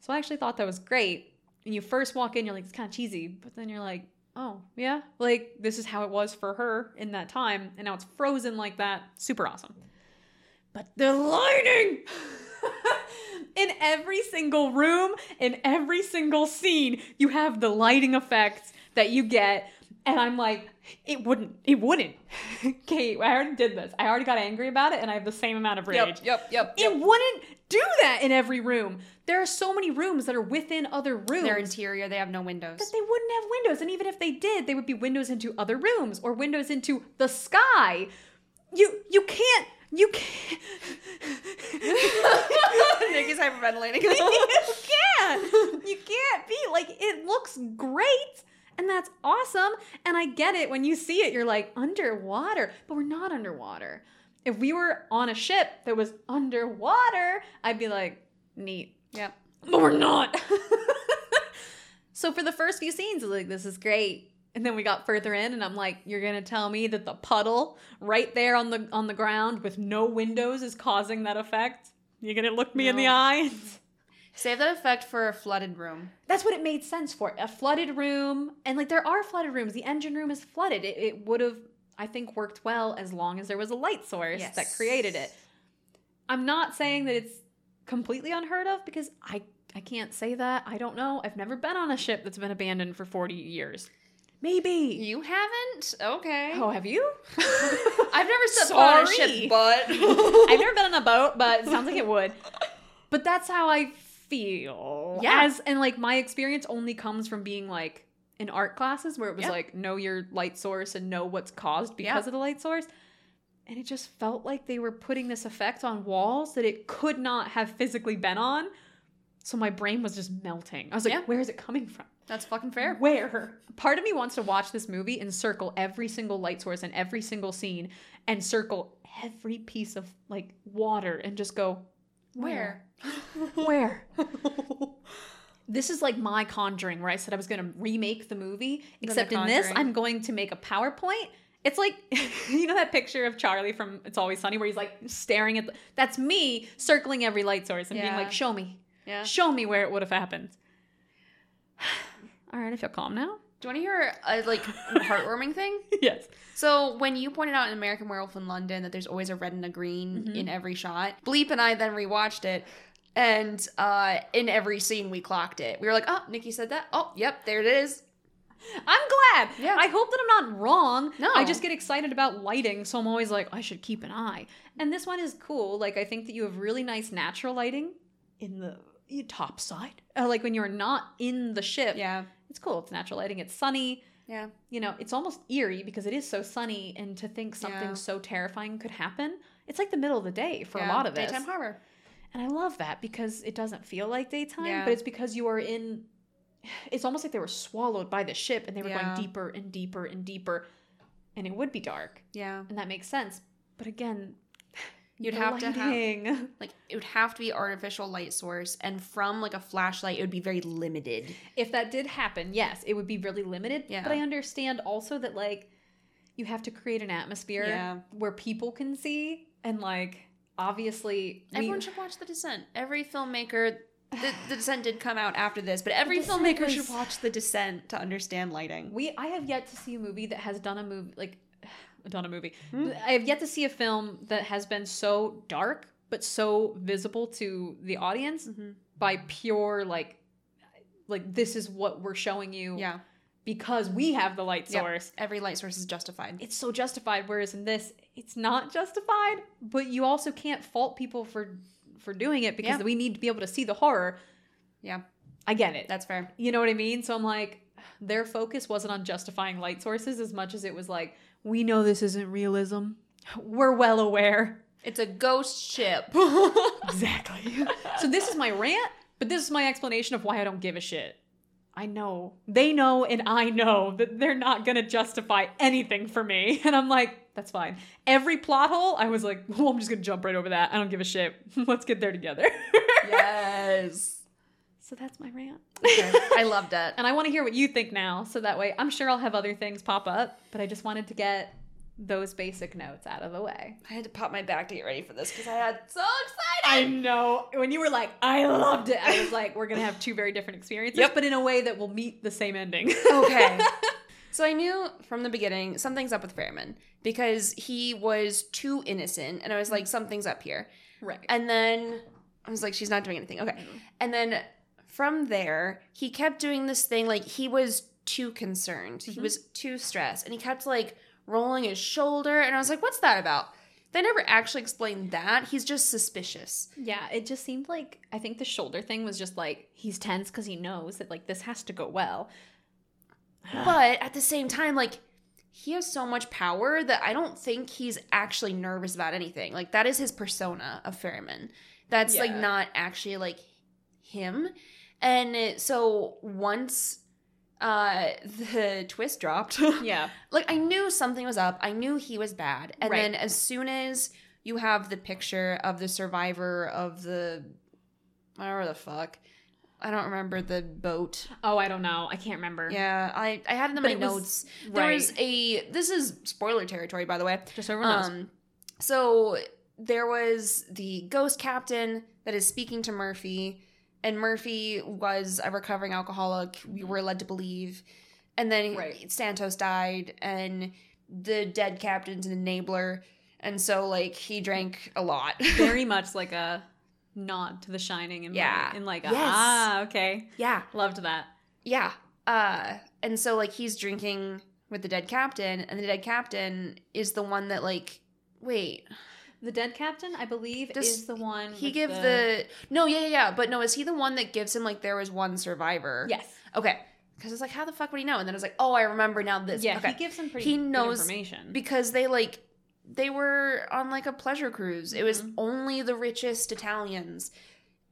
So I actually thought that was great. And you first walk in, you're like, it's kind of cheesy. But then you're like, oh, yeah, like this is how it was for her in that time. And now it's frozen like that. Super awesome. But the lighting! in every single room, in every single scene, you have the lighting effects that you get. And I'm like, it wouldn't. It wouldn't. Kate, I already did this. I already got angry about it, and I have the same amount of rage. Yep. Yep. Yep. It wouldn't do that in every room. There are so many rooms that are within other rooms Their interior, they have no windows. that they wouldn't have windows. And even if they did, they would be windows into other rooms or windows into the sky. You you can't you can't Nikki's hyperventilating. you can't. You can't be like it looks great and that's awesome. And I get it when you see it, you're like underwater, but we're not underwater. If we were on a ship that was underwater, I'd be like, neat. yep. But we're not. so for the first few scenes, I was like, this is great. And then we got further in, and I'm like, you're gonna tell me that the puddle right there on the on the ground with no windows is causing that effect? You're gonna look me in the No. eye? Save that effect for a flooded room. That's what it made sense for. A flooded room, and like there are flooded rooms. The engine room is flooded. It, it would have, I think, worked well as long as there was a light source that created it. I'm not saying that it's completely unheard of because I I can't say that. I don't know. I've never been on a ship that's been abandoned for 40 years. Maybe. You haven't? Okay. Oh, have you? I've never stepped on a ship, but I've never been on a boat, but it sounds like it would. But that's how I feel. Yeah. As and like my experience only comes from being like in art classes where it was Yeah. like know your light source and know what's caused because Yeah. of the light source. And it just felt like they were putting this effect on walls that it could not have physically been on. So my brain was just melting. I was like, Yeah. where is it coming from? That's fucking fair. Where? Part of me wants to watch this movie and circle every single light source and every single scene and circle every piece of like water and just go, Where? Where? this is like my conjuring where I said I was going to remake the movie, The except in this, I'm going to make a PowerPoint. It's like, you know that picture of Charlie from It's Always Sunny where he's like staring at the, that's me circling every light source and being like, show me, Yeah. show me where it would have happened. All right, I feel calm now. Do you want to hear a like heartwarming thing? yes. So when you pointed out in American Werewolf in London that there's always a red and a green Mhm. in every shot, Bleep and I then rewatched it, and uh, in every scene we clocked it. We were like, "Oh, Nikki said that. Oh, yep, there it is." I'm glad. Yeah. I hope that I'm not wrong. No. I just get excited about lighting, so I'm always like, I should keep an eye. And this one is cool. Like, I think that you have really nice natural lighting in the top side. Uh, like, when you're not in the ship, Yeah, it's cool. It's natural lighting. It's sunny. yeah, You know, it's almost eerie because it is so sunny, and to think something Yeah. so terrifying could happen, it's like the middle of the day for a lot of this. daytime horror. And I love that because it doesn't feel like daytime, Yeah. but it's because you are in. It's almost like they were swallowed by the ship and they were Yeah. going deeper and deeper and deeper. And it would be dark. Yeah, And that makes sense. But again, You'd the have to have- like it would have to be artificial light source, and from like a flashlight, it would be very limited. If that did happen, yes, it would be really limited. Yeah. But I understand also that, like, you have to create an atmosphere Yeah. where people can see. And, like, obviously, we- Everyone should watch The Descent. Every filmmaker. The, the Descent did come out after this, but every filmmaker was- should watch The Descent to understand lighting. We I have yet to see a movie that has done a movie like done a movie. Hmm. I have yet to see a film that has been so dark but so visible to the audience Mhm. by pure like like this is what we're showing you Yeah, because we have the light Yep. source. every light source is justified. It's so justified whereas in this it's not justified, but you also can't fault people for for doing it because Yeah. we need to be able to see the horror. Yeah, I get it. that's fair. You know what I mean? So I'm like, their focus wasn't on justifying light sources as much as it was like, we know this isn't realism. We're well aware. It's a ghost ship. Exactly. so this is my rant, but this is my explanation of why I don't give a shit. I know. They know and I know that they're not going to justify anything for me. And I'm like, that's fine. Every plot hole, I was like, well, I'm just going to jump right over that. I don't give a shit. Let's get there together. Yes. So that's my rant. Okay. I loved it. And I want to hear what you think now. So that way, I'm sure I'll have other things pop up, but I just wanted to get those basic notes out of the way. I had to pop my back to get ready for this because I had so excited. I know. When you were like, I loved it, I was like, we're going to have two very different experiences, Yep. but in a way that will meet the same ending. okay. So I knew from the beginning something's up with Ferriman because he was too innocent, and I was like, mm. something's up here. right. And then I was like, she's not doing anything. Okay. Mm. And then from there, he kept doing this thing like he was too concerned. He Mhm. was too stressed, and he kept like rolling his shoulder, and I was like, what's that about? They never actually explained that. He's just suspicious. Yeah, it just seemed like I think the shoulder thing was just like he's tense because he knows that like this has to go well. But at the same time, like he has so much power that I don't think he's actually nervous about anything. Like that is his persona of Ferriman. That's like not actually like him. And so once uh the twist dropped, yeah, like I knew something was up. I knew he was bad. And Right. then as soon as you have the picture of the survivor of the whatever the fuck. I don't remember the boat. Oh, I don't know. I can't remember. Yeah, I I had it in But my it was- notes. There right. was a this is spoiler territory by the way. Just so everyone knows. Um so there was the ghost captain that is speaking to Murphy and Murphy was a recovering alcoholic we were led to believe. And then Right. Santos died and the dead captain's an enabler and so like he drank a lot. Very much like a nod to The Shining, and Yeah. and like a, Yes. ah, okay, yeah. loved that. Yeah. Uh and so like he's drinking with the dead captain and the dead captain is the one that like wait, The dead captain, I believe, Does is the one he give the... No, yeah, yeah, yeah, but no, is he the one that gives him like there was one survivor? yes, Okay. Cuz it's like how the fuck would he know? And then it's like, "Oh, I remember now this." yeah. Okay. He gives him pretty He good knows information. because they like they were on like a pleasure cruise. It was Mhm. only the richest Italians.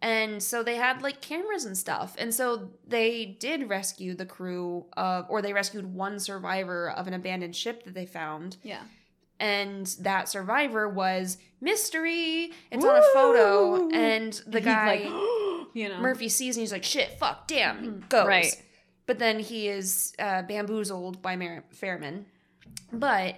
And so they had like cameras and stuff. And so they did rescue the crew of or they rescued one survivor of an abandoned ship that they found. yeah, And that survivor was mystery. It's on a photo and the And guy like, you know, Murphy sees and he's like, "Shit, fuck, damn." Mhm. goes. Right. But then he is uh, bamboozled by Mer- Fairman. But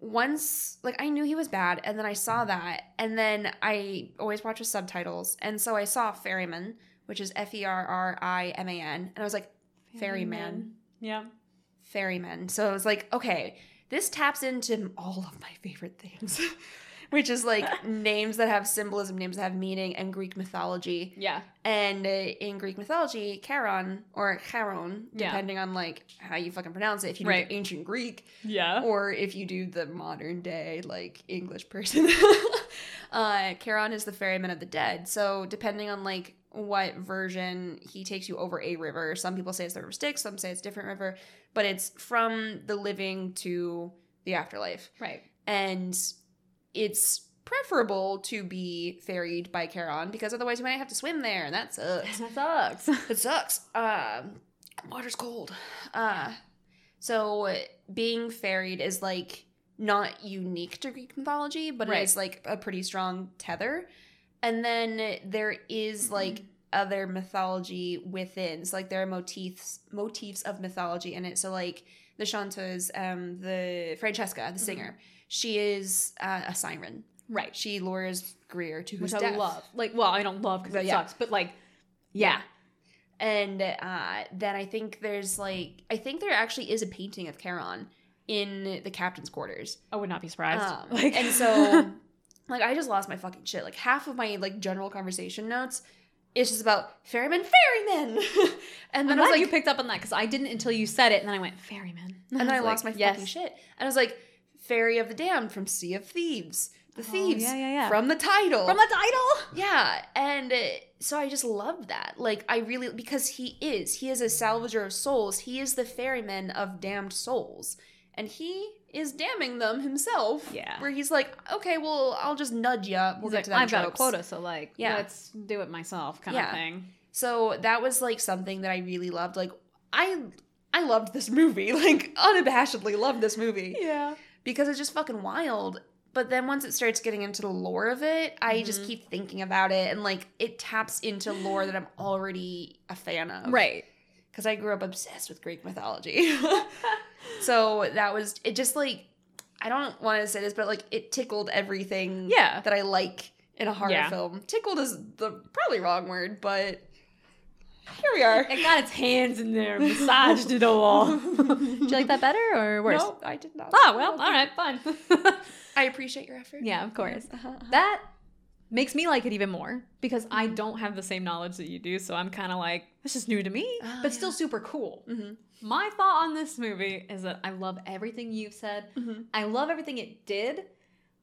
once, like, I knew he was bad, and then I saw that, and then I always watch with subtitles, and so I saw Ferriman, which is F E R R I M A N, and I was like, Ferryman, Yeah, Ferryman. So I was like, okay, this taps into all of my favorite things. Which is like names that have symbolism, names that have meaning, and Greek mythology. yeah, And uh, in Greek mythology, Charon or Charon, Yeah. depending on like how you fucking pronounce it, if you do Right. ancient Greek yeah. or if you do the modern day like English person, uh, Charon is the ferryman of the dead. So depending on like what version he takes you over a river, some people say it's the river Styx, some say it's a different river, but it's from the living to the afterlife right. and it's preferable to be ferried by Charon because otherwise you might have to swim there, and that sucks. That sucks. it sucks. Um, water's cold. Uh, so being ferried is like not unique to Greek mythology, but Right. it is like a pretty strong tether. And then there is like other mythology within. So like there are motifs motifs of mythology in it. So like the chanteuse, um, the Francesca, the singer, she is uh, a siren. Right. She lures Greer to his Which death. I love. Like, well, I don't love because it yeah. sucks, but like, Yeah. And uh, then I think there's like I think there actually is a painting of Charon in the captain's quarters. I would not be surprised. Um, like, and so like I just lost my fucking shit. Like half of my like general conversation notes is just about ferryman, ferryman. and I'm then I was glad like you picked up on that because I didn't until you said it, and then I went ferryman, and then I was lost like, my yes. fucking shit. And I was like, Ferry of the Damned from Sea of Thieves. The Oh, Thieves yeah, yeah, yeah. from the title. from the title. Yeah, and uh, so I just loved that. Like I really because he is. He is a salvager of souls. He is the ferryman of damned souls. And he is damning them himself. Yeah. Where he's like, "Okay, well, I'll just nudge you. We'll He's get like, to that I've got a quota, so like, Yeah. let's do it myself, kind Yeah. of thing. So that was like something that I really loved. Like I I loved this movie. Like unabashedly loved this movie Yeah. because it's just fucking wild. But then once it starts getting into the lore of it, I just Mhm. keep thinking about it and like it taps into lore that I'm already a fan of. Right. Because I grew up obsessed with Greek mythology. so that was it just like I don't want to say this, but like it tickled everything Yeah. that I like in a horror Yeah. film. Tickled is the probably wrong word, but here we are. It got its hands in there, massaged it all. Did you like that better or worse? No, I did not. Oh, well, all right, fine. I appreciate your effort. yeah, of course. Uh-huh. That makes me like it even more because I don't have the same knowledge that you do. So I'm kind of like, this is new to me, Oh, but still super cool. Mm-hmm. My thought on this movie is that I love everything you've said. Mm-hmm. I love everything it did.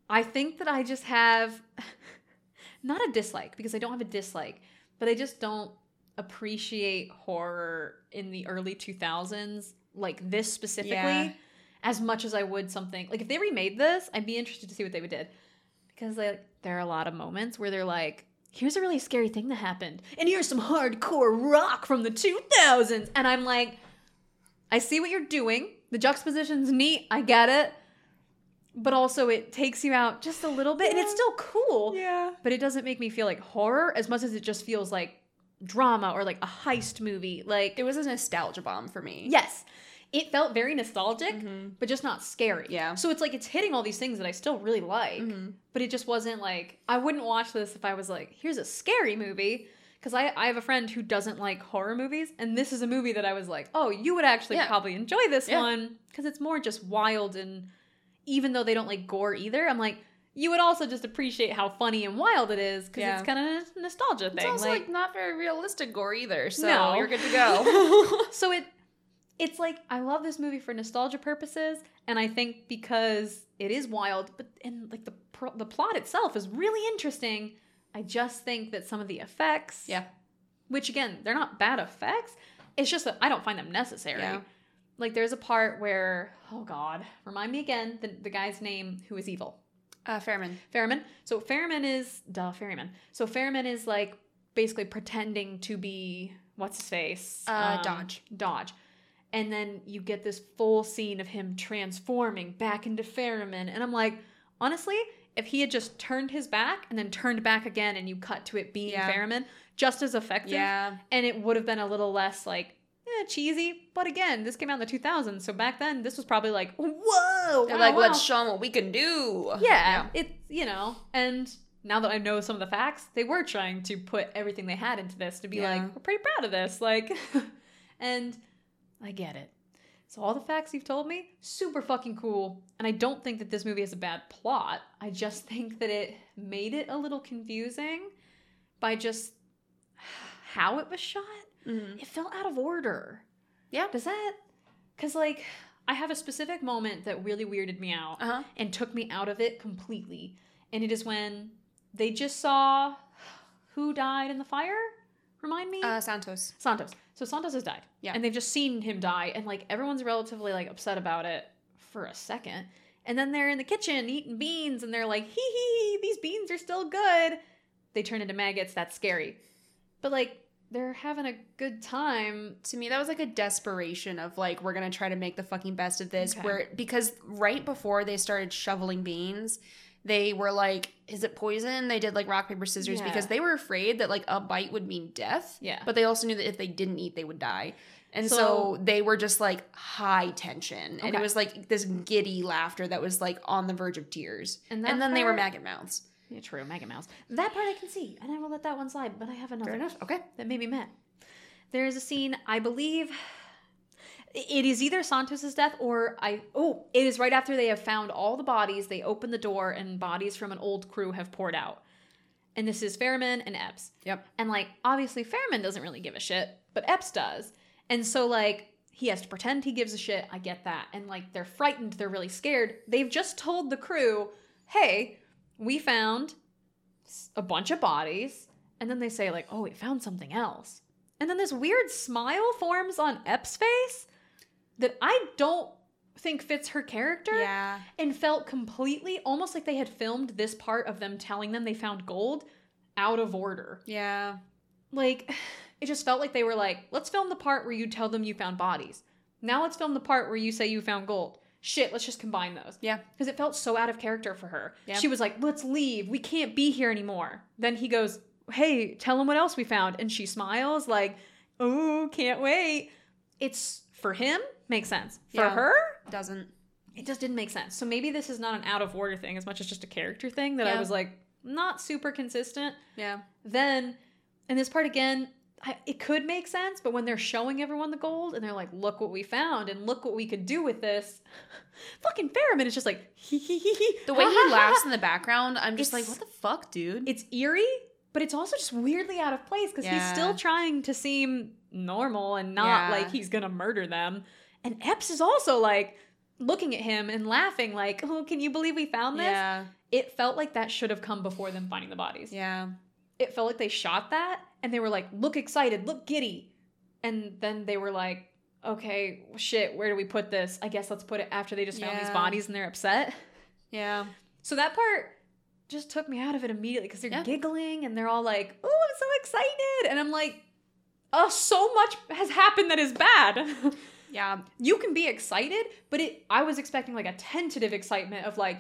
I think that I just have not a dislike because I don't have a dislike, but I just don't appreciate horror in the early 2000s like this specifically Yeah. as much as I would something like if they remade this, I'd be interested to see what they would did because like there are a lot of moments where they're like here's a really scary thing that happened and here's some hardcore rock from the 2000s and I'm like I see what you're doing. The juxtaposition's neat. I get it. But also it takes you out just a little bit and it's still cool. Yeah. But it doesn't make me feel like horror as much as it just feels like drama or like a heist movie. Like It was a nostalgia bomb for me. yes, it felt very nostalgic, Mhm. but just not scary. Yeah. So it's like it's hitting all these things that I still really like, Mhm. but it just wasn't like I wouldn't watch this if I was like, here's a scary movie. Because I, I have a friend who doesn't like horror movies, and this is a movie that I was like, oh, you would actually Yeah. probably enjoy this Yeah. one because it's more just wild and even though they don't like gore either, I'm like, you would also just appreciate how funny and wild it is because Yeah. it's kind of a nostalgia It's thing. also like, not very realistic gore either, so No. you're good to go. so it it's like I love this movie for nostalgia purposes, and I think because it is wild, but and like the the plot itself is really interesting. I just think that some of the effects, yeah. which again they're not bad effects, it's just that I don't find them necessary. Yeah. Like there's a part where oh god, remind me again the the guy's name who is evil. Uh, Fairman. Ferriman. So Fairman is duh Ferriman. So Fairman is like basically pretending to be what's his face? Uh, Dodge. Dodge. And then you get this full scene of him transforming back into Ferriman. And I'm like, honestly, if he had just turned his back and then turned back again and you cut to it being Yeah. Just as effective. Yeah. And it would have been a little less like eh, cheesy. But again, this came out in the 2000s. So back then, this was probably like, whoa. They're wow, like, wow. let's show them what we can do. Yeah, it's you know, and now that I know some of the facts, they were trying to put everything they had into this to be Yeah. like, we're pretty proud of this, like, and I get it. So all the facts you've told me, super fucking cool, and I don't think that this movie has a bad plot. I just think that it made it a little confusing by just how it was shot. Mhm. It felt out of order. Yeah. Does that? Because like I have a specific moment that really weirded me out Uh huh. and took me out of it completely. And it is when they just saw who died in the fire. Remind me? Uh, Santos. Santos. So Santos has died. Yeah. And they've just seen him die, and like everyone's relatively like upset about it for a second. And then they're in the kitchen eating beans, and they're like, hee hee, these beans are still good. They turn into maggots. That's scary. But like they're having a good time. To me, that was like a desperation of like, we're gonna try to make the fucking best of this. Okay. Where because right before they started shoveling beans, they were like, "Is it poison?" They did like rock paper scissors Yeah. because they were afraid that like a bite would mean death. Yeah. But they also knew that if they didn't eat, they would die. And so, So- they were just like high tension, and it was like this giddy laughter that was like on the verge of tears. And And, then they were maggot mouths. Yeah, true, Mega Mouse. That part I can see, and I will let that one slide. But I have another. Fair enough. Okay. that made me mad. There is a scene, I believe it is either Santos's death or I oh, it is right after they have found all the bodies, they open the door and bodies from an old crew have poured out. And this is Fairman and Epps. Yep. And like obviously Fairman doesn't really give a shit, but Epps does. And so like he has to pretend he gives a shit. I get that. And like they're frightened, they're really scared. They've just told the crew, "Hey, we found a bunch of bodies." And then they say like, "Oh, we found something else." And then this weird smile forms on Epps' face that I don't think fits her character Yeah. and felt completely almost like they had filmed this part of them telling them they found gold out of order. Yeah. Like It just felt like they were like, let's film the part where you tell them you found bodies. Now let's film the part where you say you found gold. Shit, let's just combine those. Yeah. Because it felt so out of character for her. Yeah. She was like, let's leave. We can't be here anymore. Then he goes, hey, tell them what else we found. And she smiles, like, oh, can't wait. It's for him, makes sense. For Yeah. her, Doesn't. it just didn't make sense. So maybe this is not an out of order thing as much as just a character thing that I was like, not super consistent. Yeah. Then, in this part again, I, it could make sense, but when they're showing everyone the gold and they're like, look what we found and look what we could do with this, fucking Ferriman is just like, hee hee hee hee. The way he laughs in the background, I'm just It's- like, what the fuck, dude? It's eerie, but it's also just weirdly out of place because he's still trying to seem normal and not Yeah. like he's gonna murder them. And Epps is also like looking at him and laughing, like, oh, can you believe we found this? yeah. It felt like that should have come before them finding the bodies. Yeah. it felt like they shot that and they were like, look excited, look giddy. And then they were like, okay, shit, where do we put this? I guess let's put it after they just found these bodies and they're upset. Yeah. So that part just took me out of it immediately because they're Yeah. giggling and they're all like, oh, I'm so excited. And I'm like, oh, so much has happened that is bad. Yeah. you can be excited, but it I was expecting like a tentative excitement of like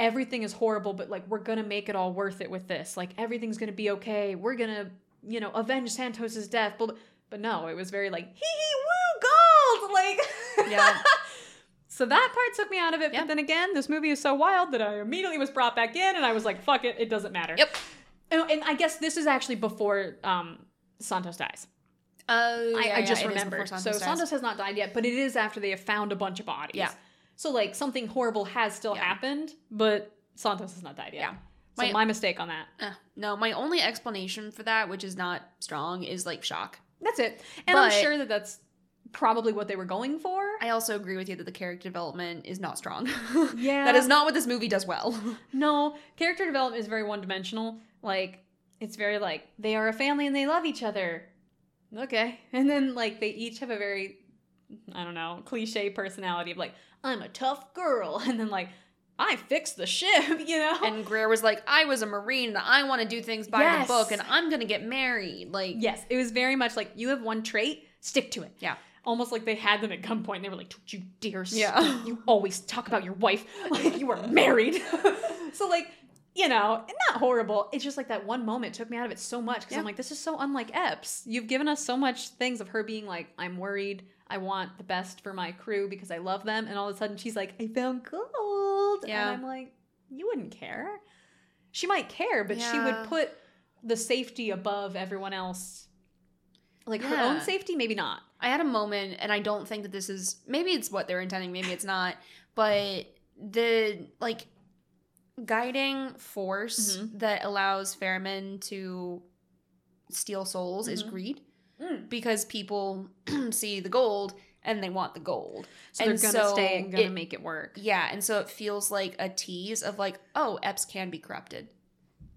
everything is horrible, but like we're gonna make it all worth it with this. Like everything's gonna be okay. We're gonna, you know, avenge Santos's death. But but no, it was very like hee hee woo gold. Like Yeah. So that part took me out of it. Yep. But then again, this movie is so wild that I immediately was brought back in, and I was like, "Fuck it, it doesn't matter." Yep. And, and I guess this is actually before um, Santos dies. Oh, I, yeah, I yeah, just is remembered. before so dies. Santos has not died yet, but it is after they have found a bunch of bodies. Yeah. So like something horrible has still Yeah. happened, but Santos has not died yet. Yeah. So My- my mistake on that. Uh, no, my only explanation for that, which is not strong, is like shock. That's it. And I'm sure that that's probably what they were going for. I also agree with you that the character development is not strong. Yeah. that is not what this movie does well. No, character development is very one dimensional. Like, it's very like, they are a family and they love each other. Okay. And then, like, they each have a very, I don't know, cliche personality of like, I'm a tough girl. And then, like, I fixed the ship, you know? and Greer was like, I was a Marine and I want to do things by Yes. the book and I'm going to get married. Like, yes, it was very much like, you have one trait, stick to it. Yeah. Almost like they had them at gunpoint. They were like, "Don't you dare! Yeah. speak. you always talk about your wife like you are married." so like, you know, not horrible. It's just like that one moment took me out of it so much because Yeah. I'm like, this is so unlike Epps. You've given us so much things of her being like, "I'm worried. I want the best for my crew because I love them," and all of a sudden she's like, "I found gold," Yeah. and I'm like, "You wouldn't care." She might care, but she would put the safety above everyone else. Like her own safety, maybe not. I had a moment, and I don't think that this is maybe it's what they're intending, maybe it's not, but the like guiding force Mhm. that allows Fairman to steal souls is Mhm. greed Mm. because people see the gold and they want the gold. So And they're gonna so stay and gonna it- make it work. Yeah, and so it feels like a tease of like, oh, Epps can be corrupted.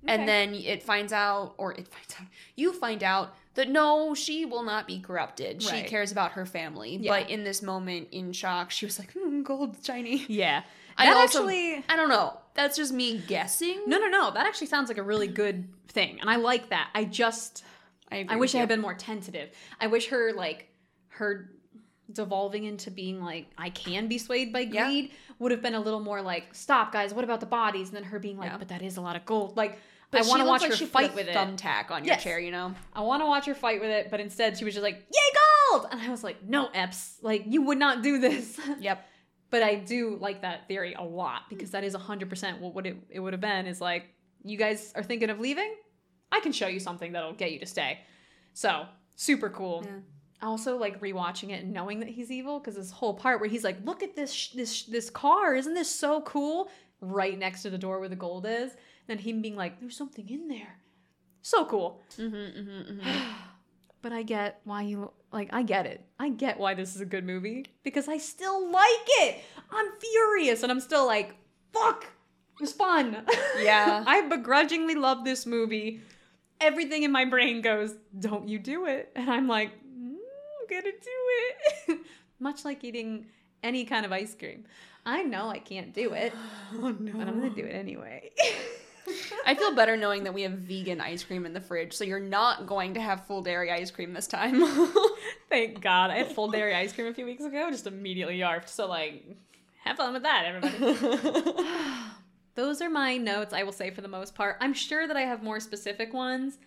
Okay. And then it finds out, or it finds out, you find out that no, she will not be corrupted. She cares about her family. Yeah. But in this moment, in shock, she was like, hmm, gold, shiny. Yeah. I That also- actually I don't know. That's just me guessing. No no no. That actually sounds like a really good thing. And I like that. I just I, I wish I had been more tentative. I wish her like her devolving into being like I can be swayed by Yeah. greed would have been a little more like stop guys what about the bodies and then her being like Yeah. but that is a lot of gold like But I want to watch like her fight with it thumbtack on your Yes. chair, you know? I want to watch her fight with it but instead she was just like yay gold and I was like no Epps like you would not do this Yep. But I do like that theory a lot because that is 100% what would it, it would have been is like, you guys are thinking of leaving? I can show you something that'll get you to stay. So, super cool. Yeah. Also like rewatching it and knowing that he's evil because this whole part where he's like, "Look at this sh- this sh- this car, isn't this so cool?" Right next to the door where the gold is, then him being like, "There's something in there." So cool. Mm-hmm, mm-hmm, mm-hmm. but I get why you like I get it. I get why this is a good movie because I still like it. I'm furious and I'm still like, fuck. It was fun. Yeah. I begrudgingly love this movie. Everything in my brain goes, "Don't you do it." And I'm like, mm, "I'm going to do it." Much like eating any kind of ice cream. I know I can't do it, oh no. but I'm to do it anyway. I feel better knowing that we have vegan ice cream in the fridge, so you're not going to have full dairy ice cream this time. Thank God. I had full dairy ice cream a few weeks ago, just immediately yarfed. So, like, have fun with that, everybody. Those are my notes, I will say, for the most part. I'm sure that I have more specific ones,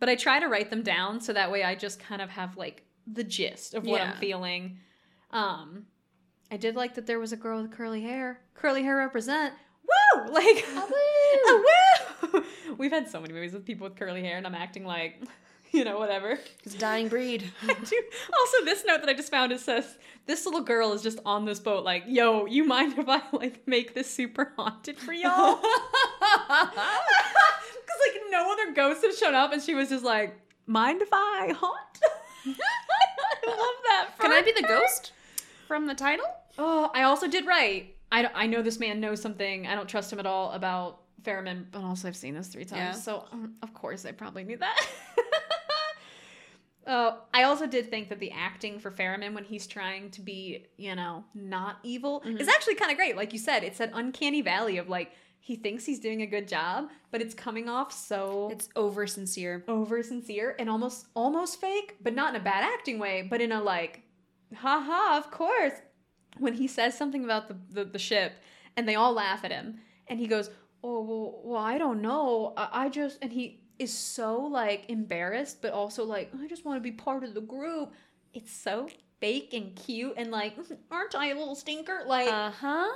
but I try to write them down so that way I just kind of have, like, the gist of what Yeah. I'm feeling. Um, I did like that there was a girl with curly hair. Curly hair represent. Woo! Like, a woo! We've had so many movies with people with curly hair, and I'm acting like, you know, whatever. it's a dying breed. Also, this note that I just found it says this little girl is just on this boat, like, yo, you mind if I like make this super haunted for y'all? Because like no other ghosts have shown up, and she was just like, mind if I haunt? I love that. Can I be the ghost from the title? Oh, I also did right. I, I know this man knows something. I don't trust him at all about Ferriman, but also I've seen this three times, Yeah. so um, of course I probably knew that. Oh, I also did think that the acting for Ferriman when he's trying to be, you know, not evil is actually kind of great. Like you said, it's that uncanny valley of like he thinks he's doing a good job, but it's coming off so It's over sincere. over sincere and almost almost fake, but not in a bad acting way, but in a like, haha, of course. When he says something about the, the, the ship and they all laugh at him, and he goes, Oh, well, well I don't know. I, I just, and he is so like embarrassed, but also like, I just want to be part of the group. It's so fake and cute and like, aren't I a little stinker? Like, Uh huh.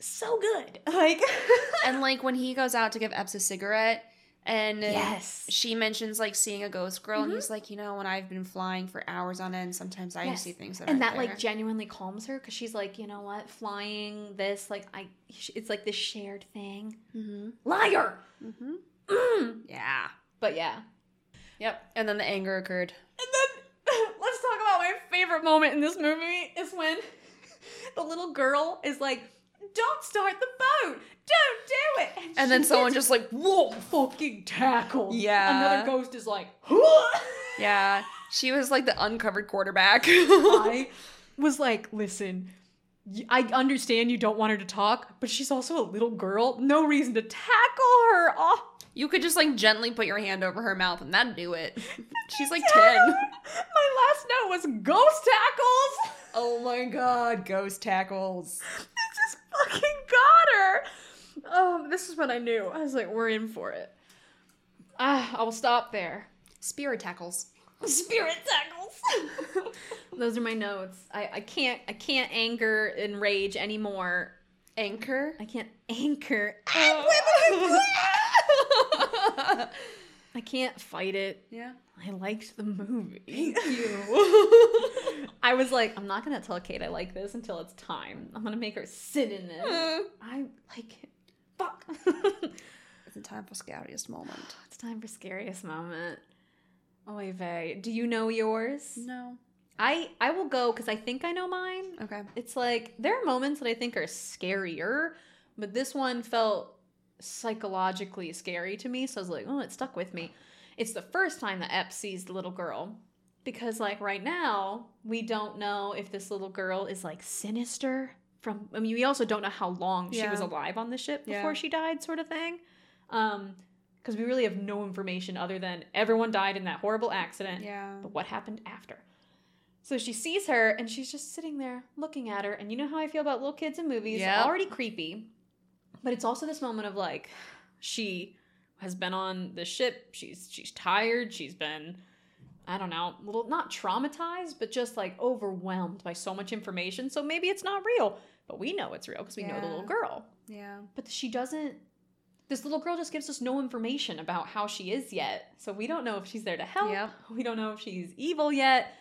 So good. Like, And like when he goes out to give Epps a cigarette, and yes. she mentions like seeing a ghost girl, and he's like, you know, when I've been flying for hours on end, sometimes I Yes. see things that and that there. like genuinely calms her because she's like you know what flying this like i it's like this shared thing mm-hmm. liar Mm-hmm. Mm. Yeah. but yeah Yep. And then the anger occurred. and then let's talk about my favorite moment in this movie is when the little girl is like don't start the boat don't do it And then someone just like, whoa. fucking tackle. Yeah. another ghost is like "Whoa." Yeah. She was like the uncovered quarterback. I was like, listen, I understand you don't want her to talk, but she's also a little girl. No reason to tackle her. Oh, you could just like gently put your hand over her mouth and that'd do it. She's like 10. My last note was ghost tackles. Oh my god, ghost tackles. Just fucking got her. Oh, this is what I knew. I was like, we're in for it. Ah, I will stop there. Spirit tackles. Spirit tackles. Those are my notes. I, I can't I can't anger and rage anymore. Anchor. I can't anchor. I can't fight it. yeah. I liked the movie. Thank you. I was like, I'm not gonna tell Kate I like this until it's time. I'm gonna make her sit in it. Mm. I like it. Fuck. it's the time for scariest moment. it's time for scariest moment. Oy vey. Do you know yours? No. I I will go because I think I know mine. Okay. It's like there are moments that I think are scarier, but this one felt psychologically scary to me. So I was like, oh, it stuck with me. It's the first time that Ep sees the little girl. Because like right now, we don't know if this little girl is like sinister from I mean, we also don't know how long she was alive on the ship Yeah. before she died, sort of thing. Um, because we really have no information other than everyone died in that horrible accident Yeah. but what happened after? So she sees her and she's just sitting there looking at her. And you know how I feel about little kids in movies. Yep. Already creepy. But it's also this moment of like, she has been on the ship. She's she's tired. She's been, I don't know, little not traumatized, but just like overwhelmed by so much information. So maybe it's not real. But we know it's real because we know the little girl. Yeah. But she doesn't. This little girl just gives us no information about how she is yet. So we don't know if she's there to help. Yep. We don't know if she's evil yet.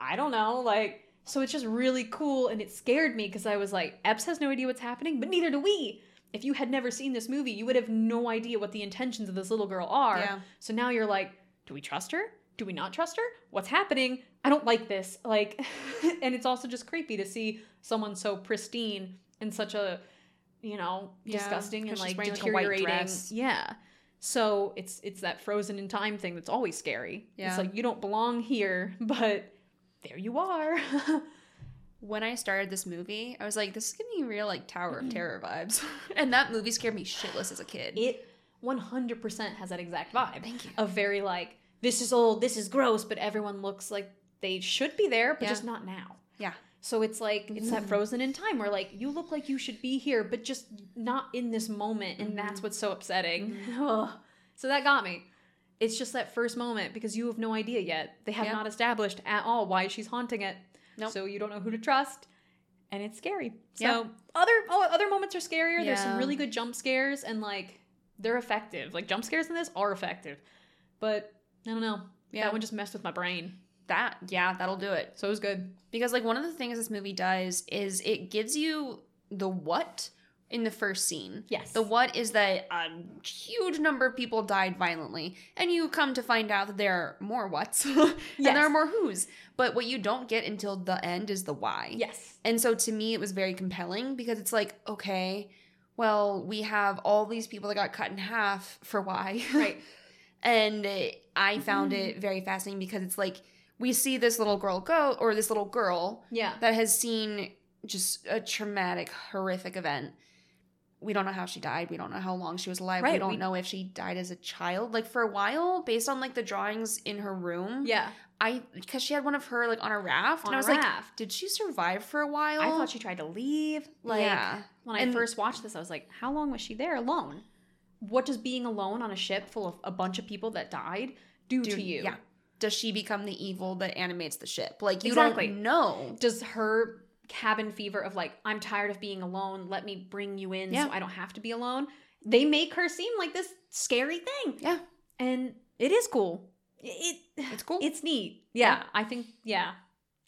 I don't know. Like, so it's just really cool. And it scared me because I was like, Epps has no idea what's happening, but neither do we. If you had never seen this movie, you would have no idea what the intentions of this little girl are. Yeah. So now you're like, do we trust her? Do we not trust her? What's happening? I don't like this. Like, and it's also just creepy to see someone so pristine in such a, you know, Yeah, disgusting and like wearing, like, a white deteriorating. dress. Yeah. So it's it's that frozen in time thing that's always scary. Yeah. It's like you don't belong here, but there you are. when I started this movie, I was like, this is giving me real like Tower of mm-hmm. Terror vibes. and that movie scared me shitless as a kid. It 100% has that exact vibe. Thank you. Of very like, this is old, this is gross, but everyone looks like they should be there, but Yeah. just not now. Yeah. So it's like it's that mm-hmm. frozen in time where like you look like you should be here, but just not in this moment, and that's mm-hmm. what's so upsetting. Ugh. So that got me. It's just that first moment because you have no idea yet. They have Yeah. not established at all why she's haunting it. Nope. So you don't know who to trust, and it's scary. So Yeah. other oh, other moments are scarier. There's some really good jump scares, and like they're effective. Like jump scares in this are effective, but I don't know. Yeah. That one just messed with my brain. That, yeah, that'll do it. So it was good. Because like one of the things this movie does is it gives you the what in the first scene. Yes. The what is that a huge number of people died violently, and you come to find out that there are more whats and Yes. there are more who's. But what you don't get until the end is the why. Yes. And so to me, it was very compelling because it's like, okay, well, we have all these people that got cut in half for why. Right. and I found it mm-hmm. very fascinating because it's like we see this little girl go, or this little girl Yeah. that has seen just a traumatic, horrific event. We don't know how she died. We don't know how long she was alive. we don't we- know if she died as a child. Like for a while, based on like the drawings in her room, Yeah. I because she had one of her like on a raft, On and I a was like, raft. did she survive for a while? I thought she tried to leave. Like yeah, when I And- first watched this, I was like, how long was she there alone? What does being alone on a ship full of a bunch of people that died do Dude, to you? Yeah. Does she become the evil that animates the ship? Like you Exactly. don't know. Does her cabin fever of like, I'm tired of being alone, let me bring you in Yeah. so I don't have to be alone. They make her seem like this scary thing. Yeah, And it is cool. It, it it's cool. it's neat. Yeah, I think yeah.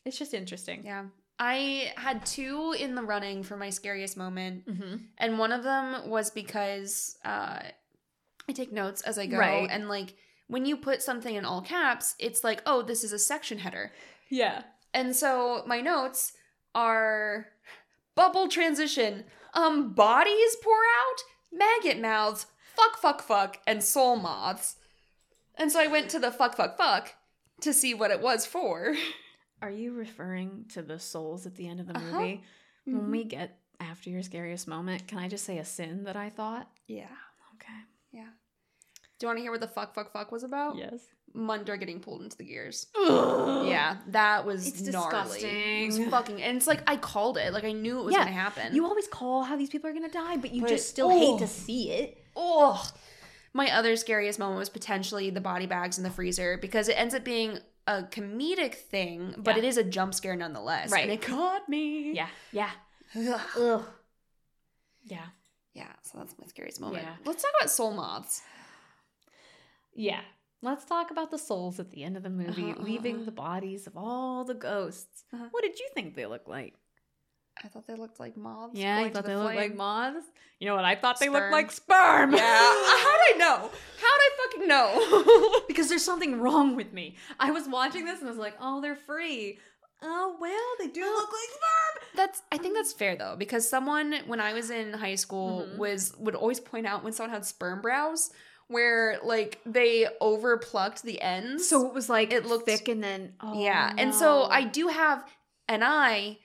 It's just interesting. yeah. I had two in the running for my scariest moment. Mm-hmm. And one of them was because uh, I take notes as I go. Right. And like when you put something in all caps, it's like, oh, this is a section header. Yeah. And so my notes are bubble transition, um, bodies pour out, maggot mouths, fuck, fuck, fuck, and soul moths. And so I went to the fuck, fuck, fuck to see what it was for. Are you referring to the souls at the end of the Uh-huh. movie? When we get after your scariest moment, can I just say a sin that I thought? Yeah. Okay. Yeah. Do you want to hear what the fuck, fuck, fuck was about? Yes. Munder getting pulled into the gears. Yeah. Yeah, that was It's gnarly. It was disgusting. fucking, and it's like I called it. Like I knew it was Yeah, gonna happen. You always call how these people are gonna die, but you But- just still oh. hate to oh. see it. Ugh. My other scariest moment was potentially the body bags in the freezer because it ends up being a comedic thing, but Yeah. it is a jump scare nonetheless. Right. And it caught me. Yeah. Yeah. Ugh. Ugh. Yeah. Yeah, so that's my scariest moment. Yeah. Let's talk about soul moths. Yeah. Let's talk about the souls at the end of the movie, Uh-huh, leaving uh-huh. the bodies of all the ghosts. Uh-huh. What did you think they looked like? I thought they looked like moths. Yeah, to thought the they looked like moths? You know what I thought they looked like sperm. Yeah. How'd I know? How'd I fucking know? because there's something wrong with me. I was watching this and I was like, oh, they're free. Oh, well, they do look like sperm. That's I think that's fair though because someone when I was in high school Mhm. was would always point out when someone had sperm brows where like they overplucked the ends. So it was like It looked- thick and then oh, yeah, and so. I do have an eye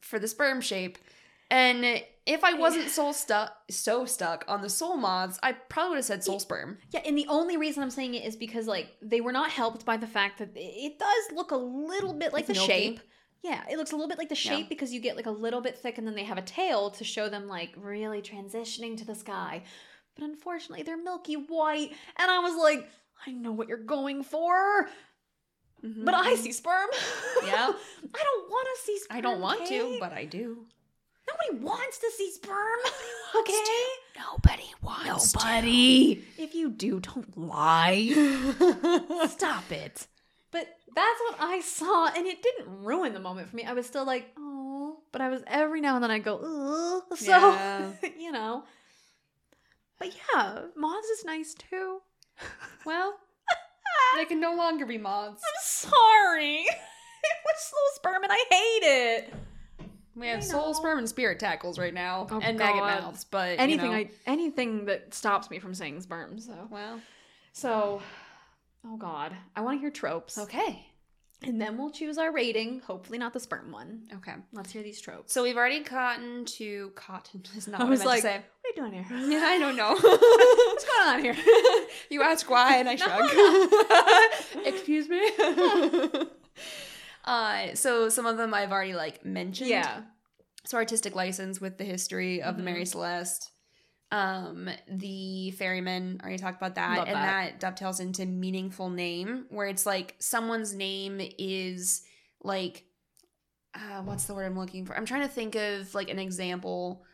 for the sperm shape, and if I wasn't so stuck so stuck on the soul moths, I probably would have said soul sperm. Yeah, and the only reason I'm saying it is because like they were not helped by the fact that it- it does look a little bit like It's the milky. shape. Yeah, it looks a little bit like the shape Yeah. because you get like a little bit thick and then they have a tail to show them like really transitioning to the sky. But unfortunately, they're milky white, and I was like, I know what you're going for, mm-hmm. but I see sperm. Yeah. I don't want to see sperm. I don't want to, but I do. nobody wants to see sperm. okay. Nobody wants Nobody. If you do, don't lie. Stop it. But that's what I saw, and it didn't ruin the moment for me. I was still like, oh, but I was every now and then I go, ugh. So, Yeah. you know. But yeah, moths is nice too. Well, they can no longer be moths. I'm sorry. it was slow sperm, and I hate it. We have soul, sperm, and spirit tackles right now, Oh, and maggot God. mouths. But Anything you know, I anything that stops me from saying sperm. So well, so, oh god, I want to hear tropes. okay. And then we'll choose our rating. Hopefully, not the sperm one. Okay. Let's hear these tropes. So we've already gotten to cotton. Is not I what was like, what are you doing here? Yeah, I don't know. What's going on here? you ask why, and I shrug. Excuse me. uh, so some of them I've already like mentioned. yeah. So artistic license with the history of the Mhm. Mary Celeste. Um, the ferryman, already talked about that. Love and that. that dovetails into meaningful name, where it's like someone's name is like uh, what's the word I'm looking for? I'm trying to think of like an example.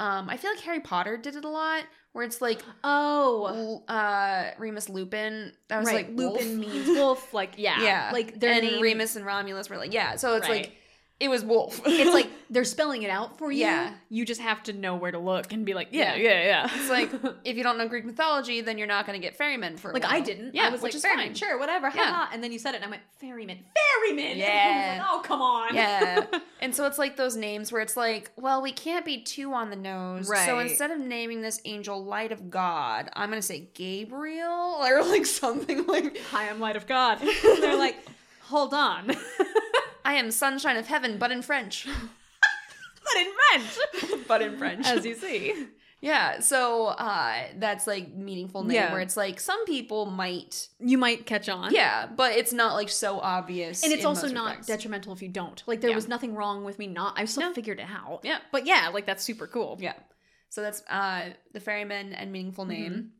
Um, I feel like Harry Potter did it a lot, where it's like Oh. uh Remus Lupin. That was right. like Lupin wolf. means wolf. Like, yeah. yeah, Like, their and name. Remus and Romulus were like yeah. So it's Right. like it was wolf. it's like they're spelling it out for you. Yeah. You just have to know where to look and be like, yeah, Yeah. yeah, yeah. It's like if you don't know Greek mythology, then you're not going to get ferrymen for like while. I didn't. Yeah, I was which like, is ferryman, fine. sure, whatever. Yeah. haha. And then you said it, and I went, ferryman, ferryman. Yeah. I was like, oh, come on. Yeah. And so it's like those names where it's like, well, we can't be too on the nose. Right. So instead of naming this angel Light of God, I'm going to say Gabriel or like something like Hi, I'm light of God. They're like, hold on. I am sunshine of heaven, but in French. but in French. but in French. As you see. yeah. So uh that's like meaningful name Yeah. where it's like some people might You might catch on. Yeah, but it's not like so obvious. And it's also not respects. detrimental if you don't. Like there Yeah. was nothing wrong with me not I still No. figured it out. Yeah. But yeah, like that's super cool. Yeah. So that's uh the ferryman and meaningful name.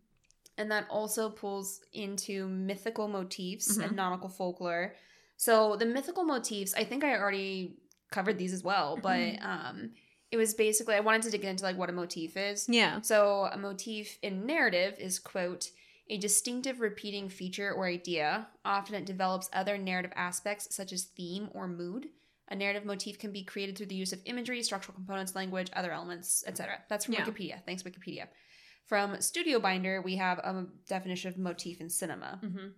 And that also pulls into mythical motifs and Mhm. nautical folklore. So the mythical motifs, I think I already covered these as well, but um it was basically I wanted to dig into like what a motif is. Yeah. So a motif in narrative is quote a distinctive repeating feature or idea. Often it develops other narrative aspects such as theme or mood. A narrative motif can be created through the use of imagery, structural components, language, other elements, etc. That's from Yeah. Wikipedia. Thanks, Wikipedia. From Studio Binder, we have a definition of motif in cinema. Mm-hmm.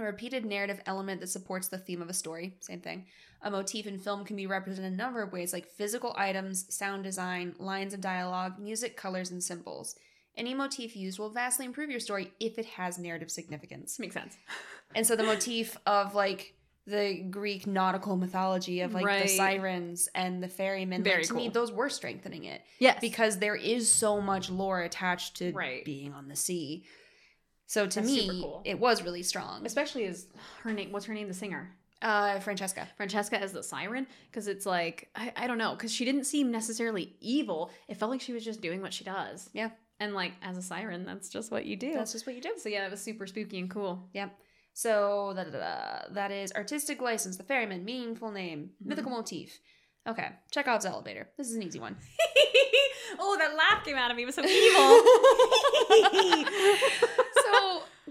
A repeated narrative element that supports the theme of a story. Same thing. A motif in film can be represented in a number of ways, like physical items, sound design, lines of dialogue, music, colors, and symbols. Any motif used will vastly improve your story if it has narrative significance. Makes sense. And so the motif of like the Greek nautical mythology of like the sirens and the ferrymen, Very like, to me, those were strengthening it Yes. because there is so much lore attached to Right. being on the sea. So to That's me, cool. it was really strong. especially as her name what's her name the singer Uh, Francesca. francesca as the siren because it's like i, I don't know because she didn't seem necessarily evil it felt like she was just doing what she does Yeah. and like as a siren that's just what you do That's just what you do. so yeah it was super spooky and cool Yep. So da, da, da, that is artistic license, the ferryman, meaningful name, Mhm. mythical motif. Okay, check out Chekhov's elevator. This is an easy one. oh that laugh came out of me it was so so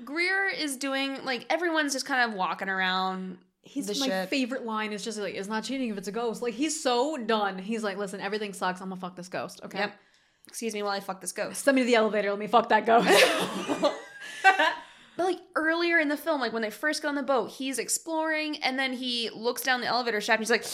Greer is doing like everyone's just kind of walking around. He's my ship. favorite line is just like it's not cheating if it's a ghost. Like he's so done. He's like, listen, everything sucks. I'm gonna fuck this ghost. Okay. Yep. Excuse me while I fuck this ghost. Send me to the elevator. Let me fuck that ghost. But like earlier in the film, like when they first get on the boat, he's exploring and then he looks down the elevator shaft and he's like,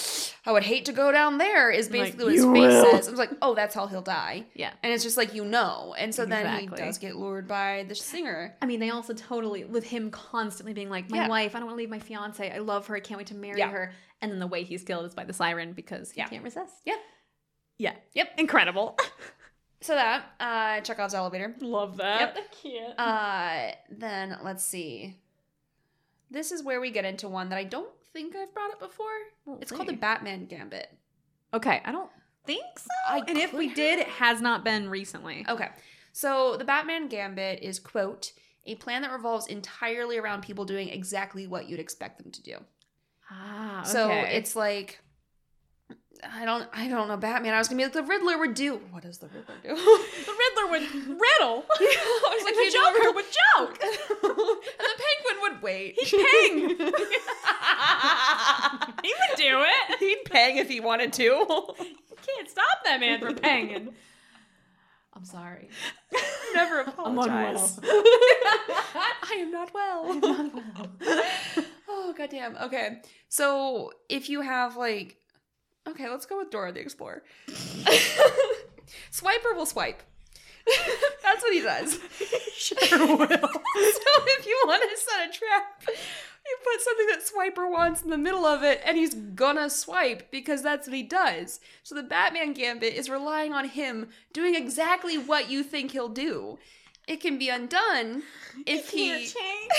I would hate to go down there, is Like, basically what his face will." says. I was like, oh, that's how he'll die. yeah. And it's just like, you know. And so then he does get lured by the singer. I mean, they also totally with him constantly being like, "My Yeah. wife, I don't want to leave my fiance. I love her. I can't wait to marry Yeah. her." And then the way he's killed is by the siren because he Yeah. can't resist. Yeah. Yeah. Yep. Incredible. So that, uh, Chekhov's elevator. love that. Yep. I can't. Uh, then let's see. This is where we get into one that I don't think I've brought up before. We'll It's called the. Batman Gambit. Okay, I don't think so. I and if we did, it has not been recently. Okay. So the Batman Gambit is, quote, a plan that revolves entirely around people doing exactly what you'd expect them to do. Ah, So it's like I don't I don't know Batman. I was gonna be like the Riddler would do. What does the Riddler do? the Riddler would riddle. I was and the Joker riddle." would joke. and the penguin would wait. He'd ping. he would do it. He'd pang if he wanted to. You can't stop that man from panging. I'm sorry. Never I'm apologize. unwell. I am not well. I'm not well. oh goddamn. Okay. So if you have like Okay, let's go with Dora the Explorer. Swiper will swipe. That's what he does. sure will. so if you want to set a trap, You put something that Swiper wants in the middle of it, and he's gonna swipe because that's what he does. So the Batman Gambit is relying on him doing exactly what you think he'll do. It can be undone if he. can't change.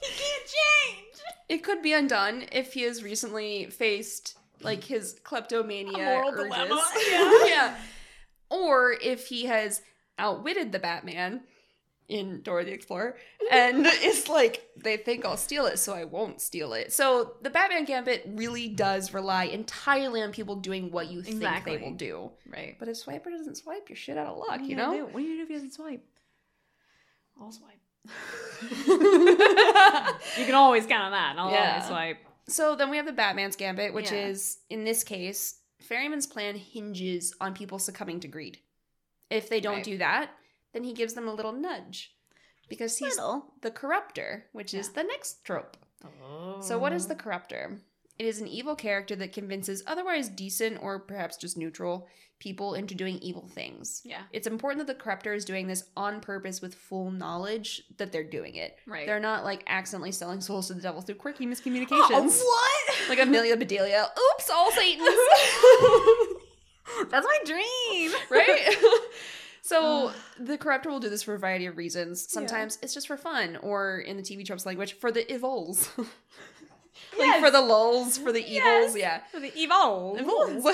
he can't change. It could be undone if he has recently faced like his kleptomania urges. dilemma, Yeah. yeah. Or if he has outwitted the Batman in Dora the Explorer and it's like, they think I'll steal it, so I won't steal it. So the Batman Gambit really does rely entirely on people doing what you think Exactly. they will do. Right. But if Swiper doesn't swipe, you're shit out of luck, you know? do? What do you do if he doesn't swipe? I'll swipe. you can always count on that. I'll Yeah. always swipe. So then we have the Batman's Gambit, which Yeah. is, in this case, Ferriman's plan hinges on people succumbing to greed. If they don't Right. do that, then he gives them a little nudge. Because he's the corruptor, which is the next trope. So, what is oh. the corruptor? It is an evil character that convinces otherwise decent or perhaps just neutral people into doing evil things. Yeah. It's important that the corruptor is doing this on purpose with full knowledge that they're doing it. Right. They're not like accidentally selling souls to the devil through quirky miscommunications. what? Like Amelia Bedelia. Oops, all Satans. That's my dream. right? so the corruptor will do this for a variety of reasons. Sometimes it's just for fun, or in the TV tropes language, for the evils. Yes. for the lulls, for the evils, Yes. yeah. For the evil. Evils.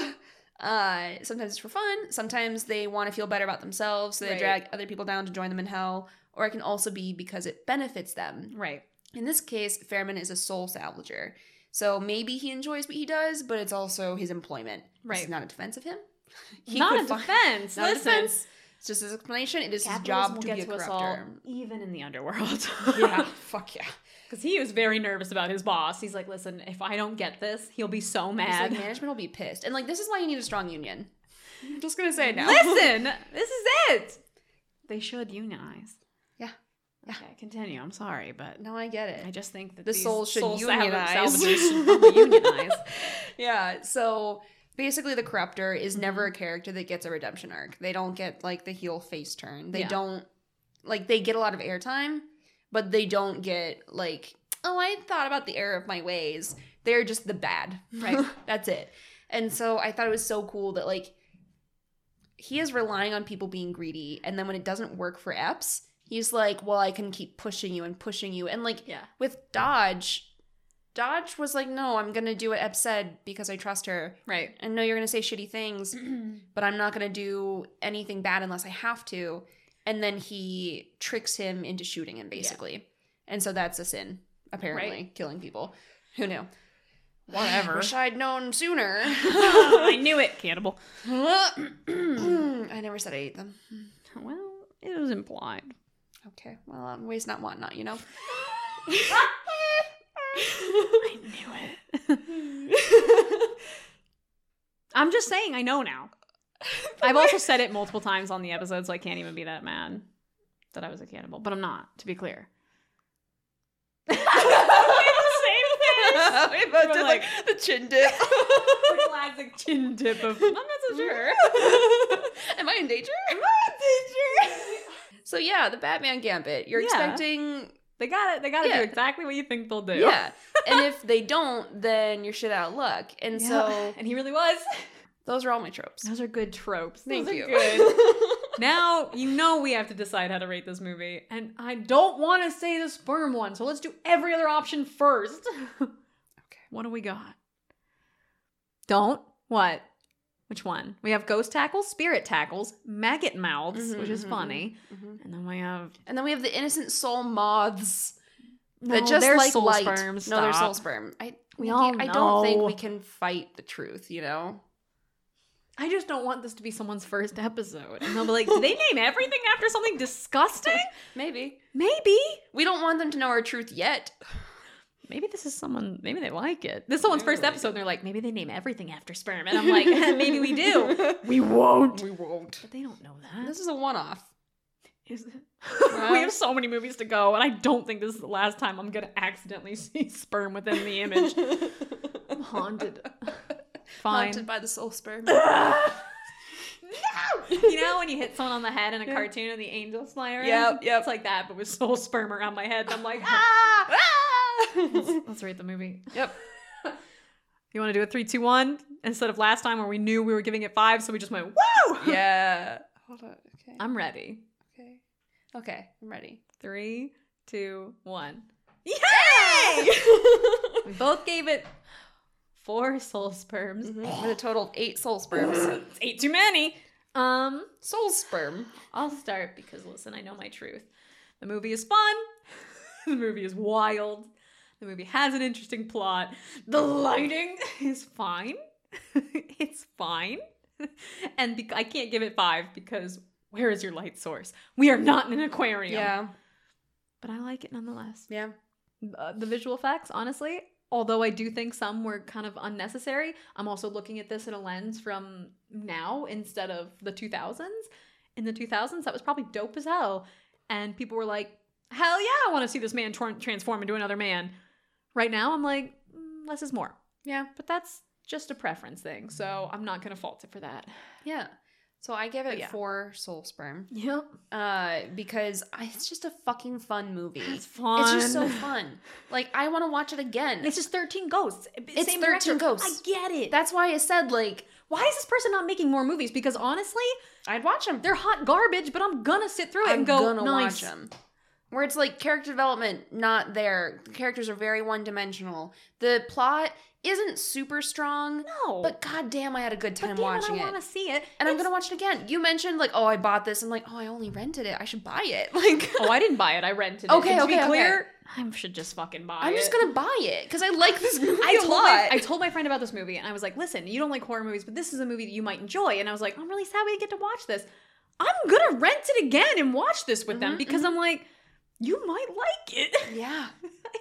Uh, sometimes it's for fun. Sometimes they want to feel better about themselves, so they Right. drag other people down to join them in hell. Or it can also be because it benefits them. Right. In this case, Ferriman is a soul salvager. So maybe he enjoys what he does, but it's also his employment. This Right. is not a defense of him. He Not a defense. not a Listen. defense. It's just his explanation. It is his job to be a us all, even in the underworld. yeah, fuck yeah. Because he was very nervous about his boss. He's like, listen, if I don't get this, he'll be so mad. like, management will be pissed. And like this is why you need a strong union. I'm just gonna say it now. Listen, this is it. They should unionize. Yeah. Yeah. Okay, continue. I'm sorry, but no, I get it. I just think that The these souls should soul unionize. salvagers should probably unionize. yeah, so basically the corruptor is mm-hmm. never a character that gets a redemption arc. They don't get like the heel face turn. They Yeah. don't like they get a lot of airtime, but they don't get like, oh, I thought about the error of my ways. They're just the bad. Right. That's it. And so I thought it was so cool that like he is relying on people being greedy, and then when it doesn't work for Epps, he's like, Well, I can keep pushing you and pushing you. And like Yeah. with Dodge, Dodge was like, No, I'm gonna do what Epps said because I trust her. Right. And no, you're gonna say shitty things, but I'm not gonna do anything bad unless I have to. And then he tricks him into shooting him, basically. And so that's a sin, apparently, killing people. Who knew? Whatever. Wish I'd known sooner. I knew it, cannibal. I never said I ate them. Well, it was implied. Okay, well, um, waste not, want not, you know? I knew it. I'm just saying, I know now. I've also said it multiple times on the episode, so I can't even be that mad that I was a cannibal. But I'm not, to be clear. we have the same we both did like, like- the chin dip. The classic chin dip of I'm not so sure. Am I in danger? Am I in danger? So yeah, the Batman Gambit. You're Yeah. expecting They got it. They got to Yeah. do exactly what you think they'll do. Yeah. and if they don't, then you're shit out of luck. And Yeah. so and he really was. Those are all my tropes. Those are good tropes. Thank Those are you. Good. now you know we have to decide how to rate this movie, and I don't want to say the sperm one, so let's do every other option first. okay. What do we got? Don't what? Which one? We have ghost tackles, spirit tackles, maggot mouths, Mhm, which is mhm, funny, Mhm. and then we have And then we have the innocent soul moths that No, just they're like soul light. sperm. No, they're soul sperm. I We all I don't think we can fight the truth. You know. I just don't want this to be someone's first episode. And they'll be like, did they name everything after something disgusting? Maybe Maybe. we don't want them to know our truth yet. Maybe this is someone, maybe they like it. This is someone's first episode and they're like, maybe they name everything after sperm. And I'm like, maybe we do. We won't. We won't. But they don't know that. This is a one-off. Is it? Well- we have so many movies to go, and I don't think this is the last time I'm gonna accidentally see sperm within the image. I'm haunted. Fine. Haunted by the soul sperm. You know when you hit someone on the head in a cartoon and the angels fly around? Yep, yep. It's like that, but with soul sperm around my head. And I'm like, ah! let's, let's rate the movie. Yep. You want to do a three, two, one instead of last time where we knew we were giving it five, so we just went woo. Yeah. Hold on. Okay. I'm ready. okay. Okay. I'm ready. Three, two, one. Yay! we both gave it four soul sperms. With a total of eight soul sperms. It's eight too many. Um, soul sperm. I'll start because listen, I know my truth. The movie is fun. the movie is wild. The movie has an interesting plot. The lighting is fine. it's fine. And bec- I can't give it five because where is your light source? We are not in an aquarium. Yeah. But I like it nonetheless. Yeah. Uh, the visual effects, honestly, although I do think some were kind of unnecessary, I'm also looking at this in a lens from now instead of the 2000s. In the 2000s, that was probably dope as hell. And people were like, hell yeah, I want to see this man tor- transform into another man. Right now, I'm like, mm, less is more. Yeah. But that's just a preference thing. So I'm not going to fault it for that. Yeah. So I give it yeah. four soul sperm. Yep. Uh, because I, it's just a fucking fun movie. It's fun. It's just so fun. Like I want to watch it again. It's just 13 ghosts. It's Same 13 director. ghosts. I get it. That's why I said like Why is this person not making more movies? Because honestly, I'd watch them. they're hot garbage, but I'm gonna sit through it I'm and go, gonna nice. watch them. Where it's like character development not there. The characters are very one dimensional. The plot isn't super strong. No. But goddamn, I had a good time watching it, I want to see it. And I'm gonna watch it again. You mentioned like, oh, I bought this. I'm like, oh, I only rented it. I should buy it. Like, Oh, I didn't buy it. I rented it. Okay, And to okay, be okay. clear, I should just fucking buy it. I'm it. just gonna buy it because I like this movie I a told lot. my I told my friend about this movie, and I was like, "Listen, you don't like horror movies, but this is a movie that you might enjoy." And I was like, "I'm really sad we didn't get to watch this. I'm gonna rent it again and watch this with them Mhm, because I'm like, you might like it. yeah, I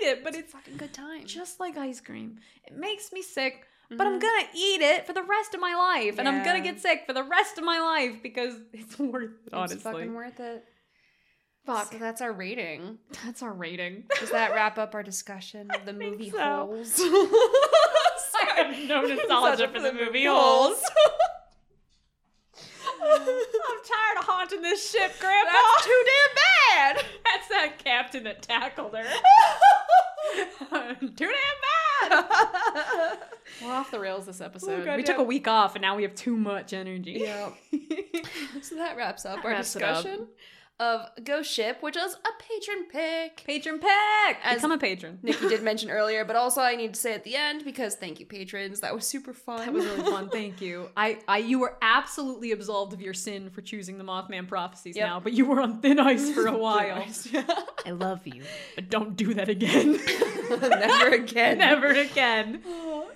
hate it, but it's fucking good time. just like ice cream. It makes me sick, but I'm Mhm. gonna eat it for the rest of my life, and I'm gonna get sick for the rest of my life because it's worth it. Honestly, It's fucking worth it. fuck. So that's our rating. That's our rating. Does that wrap up our discussion of the movie so. Holes? I have no nostalgia for the movie Holes. I'm tired of haunting this ship, Grandpa. That's too damn bad. That's that captain that tackled her. too damn bad. We're off the rails this oh, episode. we took a week off, and now we have too much energy. Yeah. so that wraps up That our wraps discussion of Ghost Ship, which was a patron pick. Patron pick. As- Become a patron. Nikki did mention earlier, but also I need to say at the end because thank you, patrons. That was super fun. That was really fun. Thank you. I, I, you were absolutely absolved of your sin for choosing the Mothman prophecies Yep. now, but you were on thin ice for a while. Yeah. I love you, but don't do that again. Never again. Never again.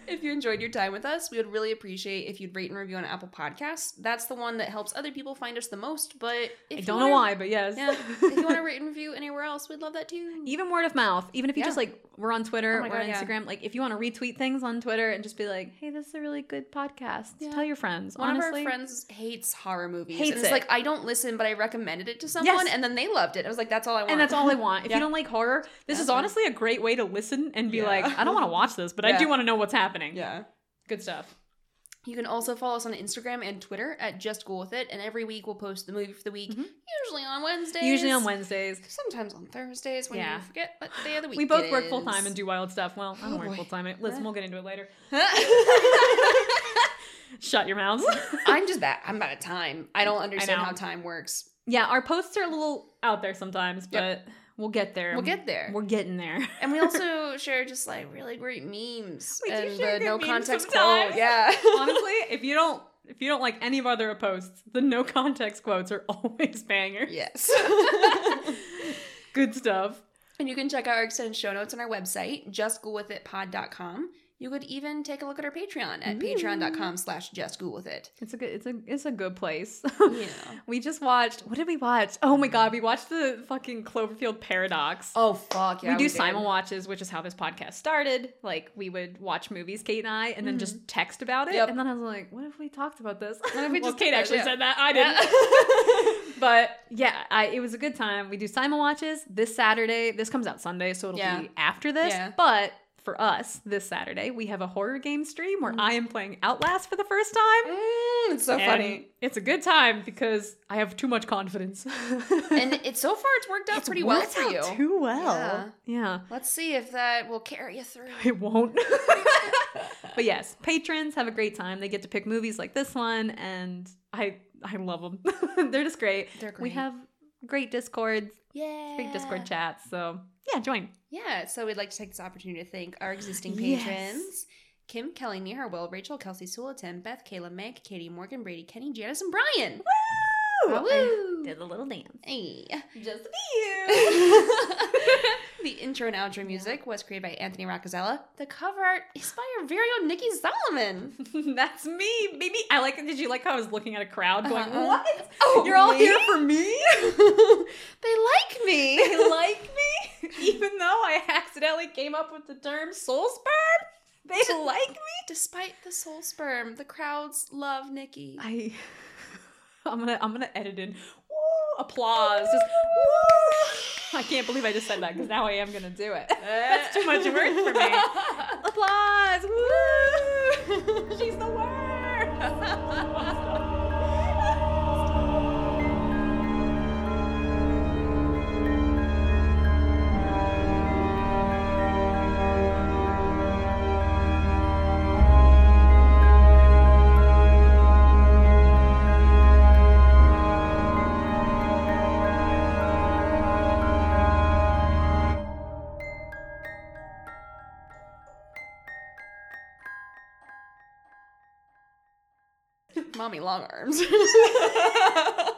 If you enjoyed your time with us, we would really appreciate if you'd rate and review on Apple Podcasts. That's the one that helps other people find us the most. But if I don't know wanna- why, but yes. Yeah, if you want to rate and review anywhere else, we'd love that too. Even word of mouth. Even if you Yeah. just like we're on Twitter, Oh we're on God, yeah. Instagram. Like if you want to retweet things on Twitter and just be like, "Hey, this is a really good podcast," tell your friends. One Honestly, of our friends hates horror movies. Hates and it's it. like I don't listen, but I recommended it to someone, Yes. and then they loved it. I was like, that's all I want. and that's all I want. If you don't like horror, this That's is honestly a great way to listen and be like, "I don't want to watch this, but I do want to know what's happening." Yeah. good stuff. You can also follow us on Instagram and Twitter at Just Go With It, and every week we'll post the movie for the week, Mhm. usually on Wednesdays. Usually on Wednesdays. Sometimes on Thursdays when Yeah. you forget what day of the week We both it work full time and do wild stuff. Well, I don't Oh, work full time. Listen, we'll get into it later. Shut your mouths. I'm just bad. I'm out of time. I don't understand know. how time works. yeah, our posts are a little out there sometimes, but Yep. we'll get there. We'll get there. We're getting there. And we also share just like really great memes We do and share the good no context sometimes. quote. Yeah. Honestly, if you don't if you don't like any of our other posts, the no context quotes are always bangers. yes. Good stuff. and you can check out our extended show notes on our website, justcoolwithitpod.com. You could even take a look at our Patreon at patreon.com slash justcoolwithit. It's a good it's a it's a good place. Yeah. we just watched what did we watch? Oh my god, we watched the fucking Cloverfield Paradox. Oh fuck yeah. we do did. simul watches, which is how this podcast started. Like we would watch movies, Kate and I, and then just mm-hmm. text about it. Yep. And then I was like, "What if we talked about this?" What if we well, just Kate actually Yeah. said that. I didn't. but yeah, I, it was a good time. We do simul watches this Saturday. This comes out Sunday, so it'll Yeah. be after this. Yeah. But for us this Saturday, we have a horror game stream where I am playing Outlast for the first time. Mm, it's so And funny. It's a good time because I have too much confidence. And it's so far it's worked out It's pretty well worked for you. Too well. Yeah. yeah. Let's see if that will carry you through. It won't. but yes, patrons have a great time. They get to pick movies like this one, and I I love them. They're just great. They're great. We have great discords, Yeah. great Discord chats. So yeah, join. Yeah, so we'd like to take this opportunity to thank our existing Yes. patrons. Kim, Kelly, Near Will, Rachel, Kelsey, Sulatin, Beth, Kayla, Meg, Katie, Morgan, Brady, Kenny, Janice, and Brian. Woo! Woo! Did a little dance. Hey. Just be you. the intro and outro music was created by Anthony Roccazella. The cover art is by our very own Nikki Solomon. That's me, baby. I like. it. Did you like how I was looking at a crowd going, Uh-uh. "What? Oh, You're all me? here for me? they like me. they like me, even though I accidentally came up with the term soul sperm. They like me. Despite the soul sperm, the crowds love Nikki. I, I'm gonna, I'm gonna edit in applause. Just woo. I can't believe I just said that because now I am gonna do it. That's too much work for me. applause. Woo! She's the worst. Mommy long arms.